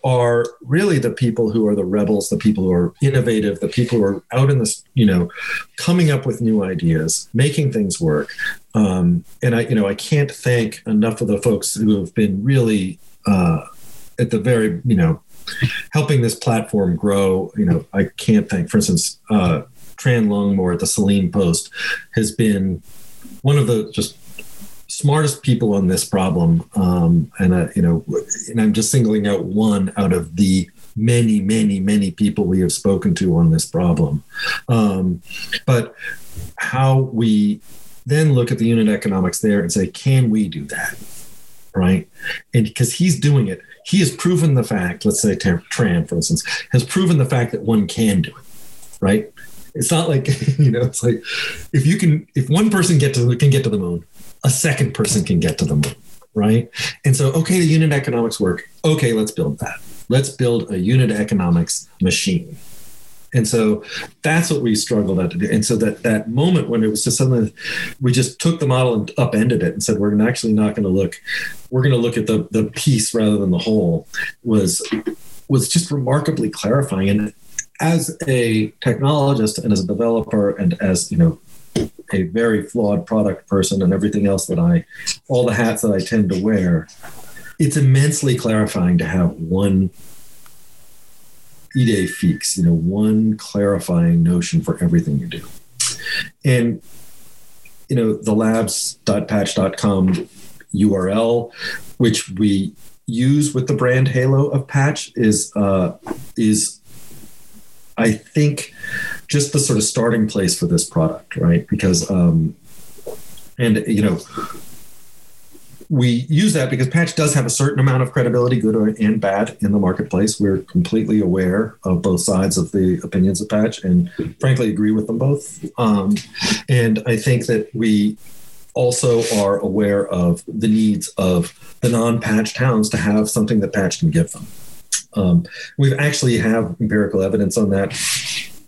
are really the people who are the rebels, the people who are innovative, the people who are out in this, you know, coming up with new ideas, making things work. Um, and I, you know, I can't thank enough of the folks who have been really uh, at the very, you know, helping this platform grow. You know, I can't thank, for instance, uh, Tran Longmore at the Saline Post has been one of the just smartest people on this problem. Um, and, uh, you know, and I'm just singling out one out of the many, many, many people we have spoken to on this problem. Um, but how we then look at the unit economics there and say, can we do that? right? And because he's doing it, he has proven the fact, let's say Tran, for instance, has proven the fact that one can do it, right? It's not like, *laughs* you know, it's like if you can, if one person get to can get to the moon, a second person can get to the moon, right? And so, okay, the unit economics work. Okay, let's build that. Let's build a unit economics machine. And so that's what we struggled at to do. And so that that moment when it was just something we just took the model and upended it and said we're actually not going to look, we're going to look at the the piece rather than the whole was was just remarkably clarifying. And as a technologist and as a developer and as you know a very flawed product person and everything else that I all the hats that I tend to wear, it's immensely clarifying to have one idee fixe, you know, one clarifying notion for everything you do. And, you know, the labs.patch.com URL, which we use with the brand halo of patch is uh, is I think just the sort of starting place for this product, right? Because um, and you know we use that because Patch does have a certain amount of credibility, good and bad, in the marketplace. We're completely aware of both sides of the opinions of Patch and frankly agree with them both. Um, and I think that we also are aware of the needs of the non patch towns to have something that Patch can give them. Um, we've actually have empirical evidence on that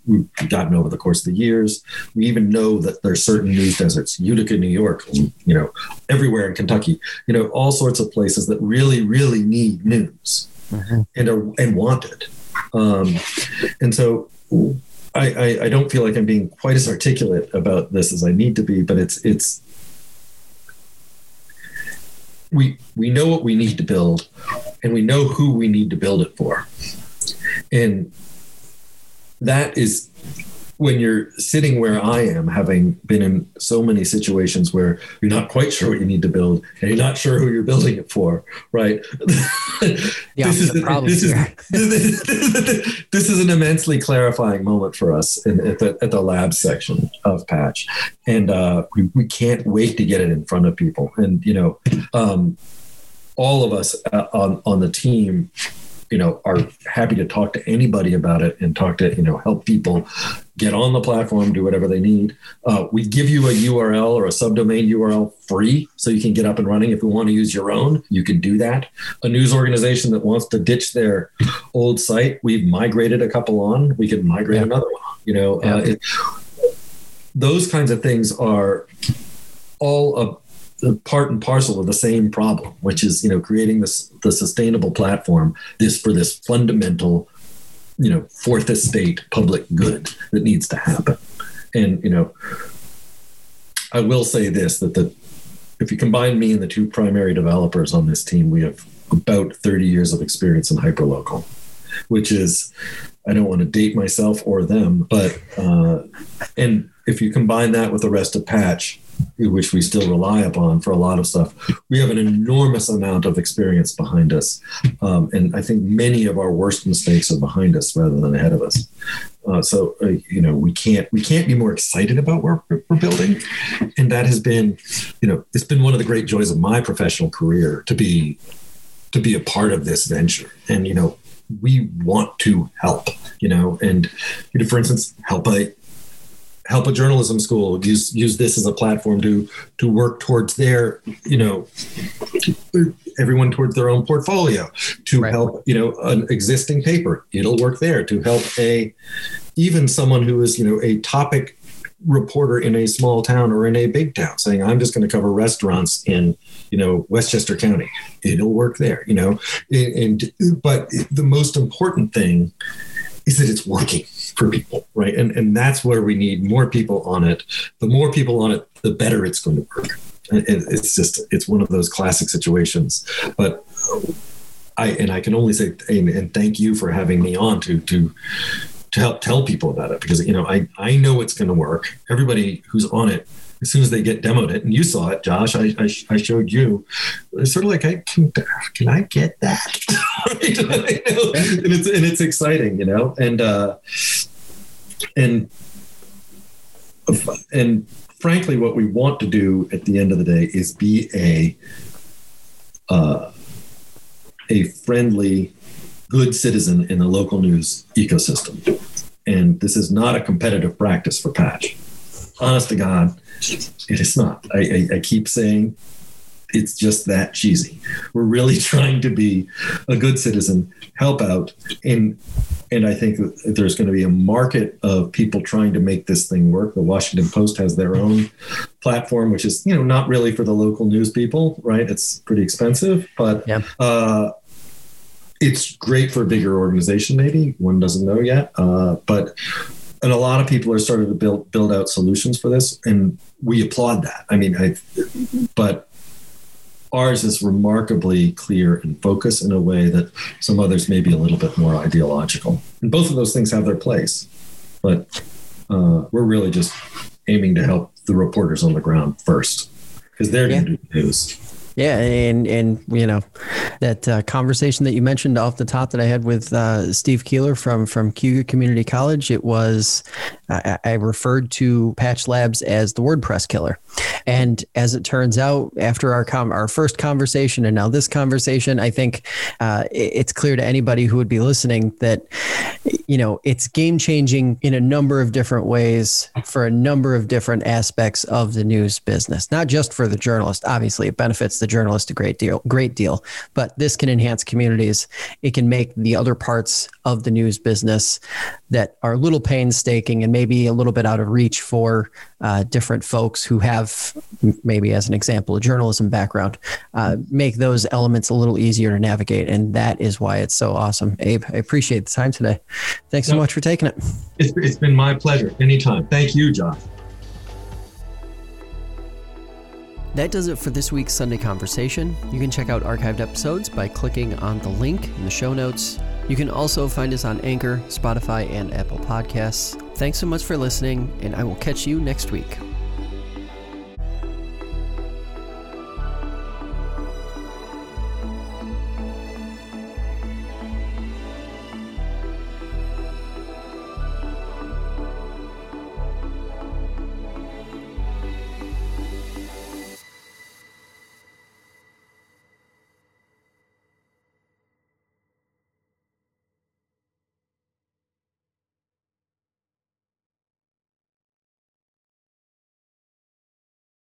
we've gotten over the course of the years. We even know that there's certain news deserts, Utica, New York, you know, everywhere in Kentucky, you know, all sorts of places that really, really need news mm-hmm. and are and want it. Um, and so I, I, I don't feel like I'm being quite as articulate about this as I need to be, but it's it's we we know what we need to build and we know who we need to build it for. And that is when you're sitting where I am, having been in so many situations where you're not quite sure what you need to build and you're not sure who you're building it for, right? *laughs* Yeah, this, is, *laughs* this, is, this is an immensely clarifying moment for us in, at, the, at the lab section of Patch. And uh, we, we can't wait to get it in front of people. And, you know, um, all of us uh, on, on the team you know are happy to talk to anybody about it and talk to you know help people get on the platform do whatever they need uh, we give you a url or a subdomain url free so you can get up and running if you want to use your own you can do that a news organization that wants to ditch their old site we've migrated a couple on we can migrate yeah. another one you know yeah. uh, it, those kinds of things are all of part and parcel of the same problem, which is you know creating this the sustainable platform this for this fundamental you know fourth estate public good that needs to happen. And you know, I will say this that the if you combine me and the two primary developers on this team, we have about 30 years of experience in hyperlocal, which is I don't want to date myself or them, but uh, and if you combine that with the rest of Patch, which we still rely upon for a lot of stuff. We have an enormous amount of experience behind us, um, and I think many of our worst mistakes are behind us rather than ahead of us. Uh, so uh, you know we can't we can't be more excited about what we're, we're building, and that has been you know it's been one of the great joys of my professional career to be to be a part of this venture, and you know we want to help you know and you know, for instance help a help a journalism school use use this as a platform to to work towards their you know everyone towards their own portfolio to right. help you know an existing paper. It'll work there to help a even someone who is you know a topic reporter in a small town or in a big town saying i'm just going to cover restaurants in you know westchester county. It'll work there you know? And, and but the most important thing is that it's working for people, right? And and that's where we need more people on it. The more people on it, the better it's going to work. And it's just it's one of those classic situations. But I and I can only say and, thank you for having me on to to to help tell people about it because you know I I know it's going to work. Everybody who's on it as soon as they get demoed it, and you saw it, Josh, I, I, I showed you. It's sort of like, I can, can I get that? *laughs* and it's and it's exciting, you know, and uh, and and frankly, what we want to do at the end of the day is be a uh, a friendly, good citizen in the local news ecosystem. And this is not a competitive practice for Patch. Honest to God, it is not. I, I, I keep saying it's just that cheesy. We're really *laughs* trying to be a good citizen, help out, and and I think there's going to be a market of people trying to make this thing work. The Washington Post has their own platform, which is you know not really for the local news people, right? It's pretty expensive, but yeah. uh, it's great for a bigger organization. Maybe one doesn't know yet, uh, but and a lot of people are starting to build build out solutions for this, and we applaud that. I mean, I but ours is remarkably clear and focused in a way that some others may be a little bit more ideological. And both of those things have their place, but uh, we're really just aiming to help the reporters on the ground first because they're yeah. going to do the news. Yeah, and and you know that uh, conversation that you mentioned off the top that I had with uh, Steve Keeler from from Cayuga Community College, it was I, I, referred to Patch Labs as the WordPress killer, and as it turns out, after our com- our first conversation and now this conversation, I think uh, it's clear to anybody who would be listening that you know it's game changing in a number of different ways for a number of different aspects of the news business, not just for the journalist. Obviously, it benefits the journalist a great deal, great deal. But this can enhance communities. It can make the other parts of the news business that are a little painstaking and maybe a little bit out of reach for uh, different folks who have, maybe as an example, a journalism background, uh, make those elements a little easier to navigate. And that is why it's so awesome. Abe, I appreciate the time today. Thanks so much for taking it. It's, it's been my pleasure. Anytime. Thank you, Josh. That does it for this week's Sunday Conversation. You can check out archived episodes by clicking on the link in the show notes. You can also find us on Anchor, Spotify, and Apple Podcasts. Thanks so much for listening, and I will catch you next week.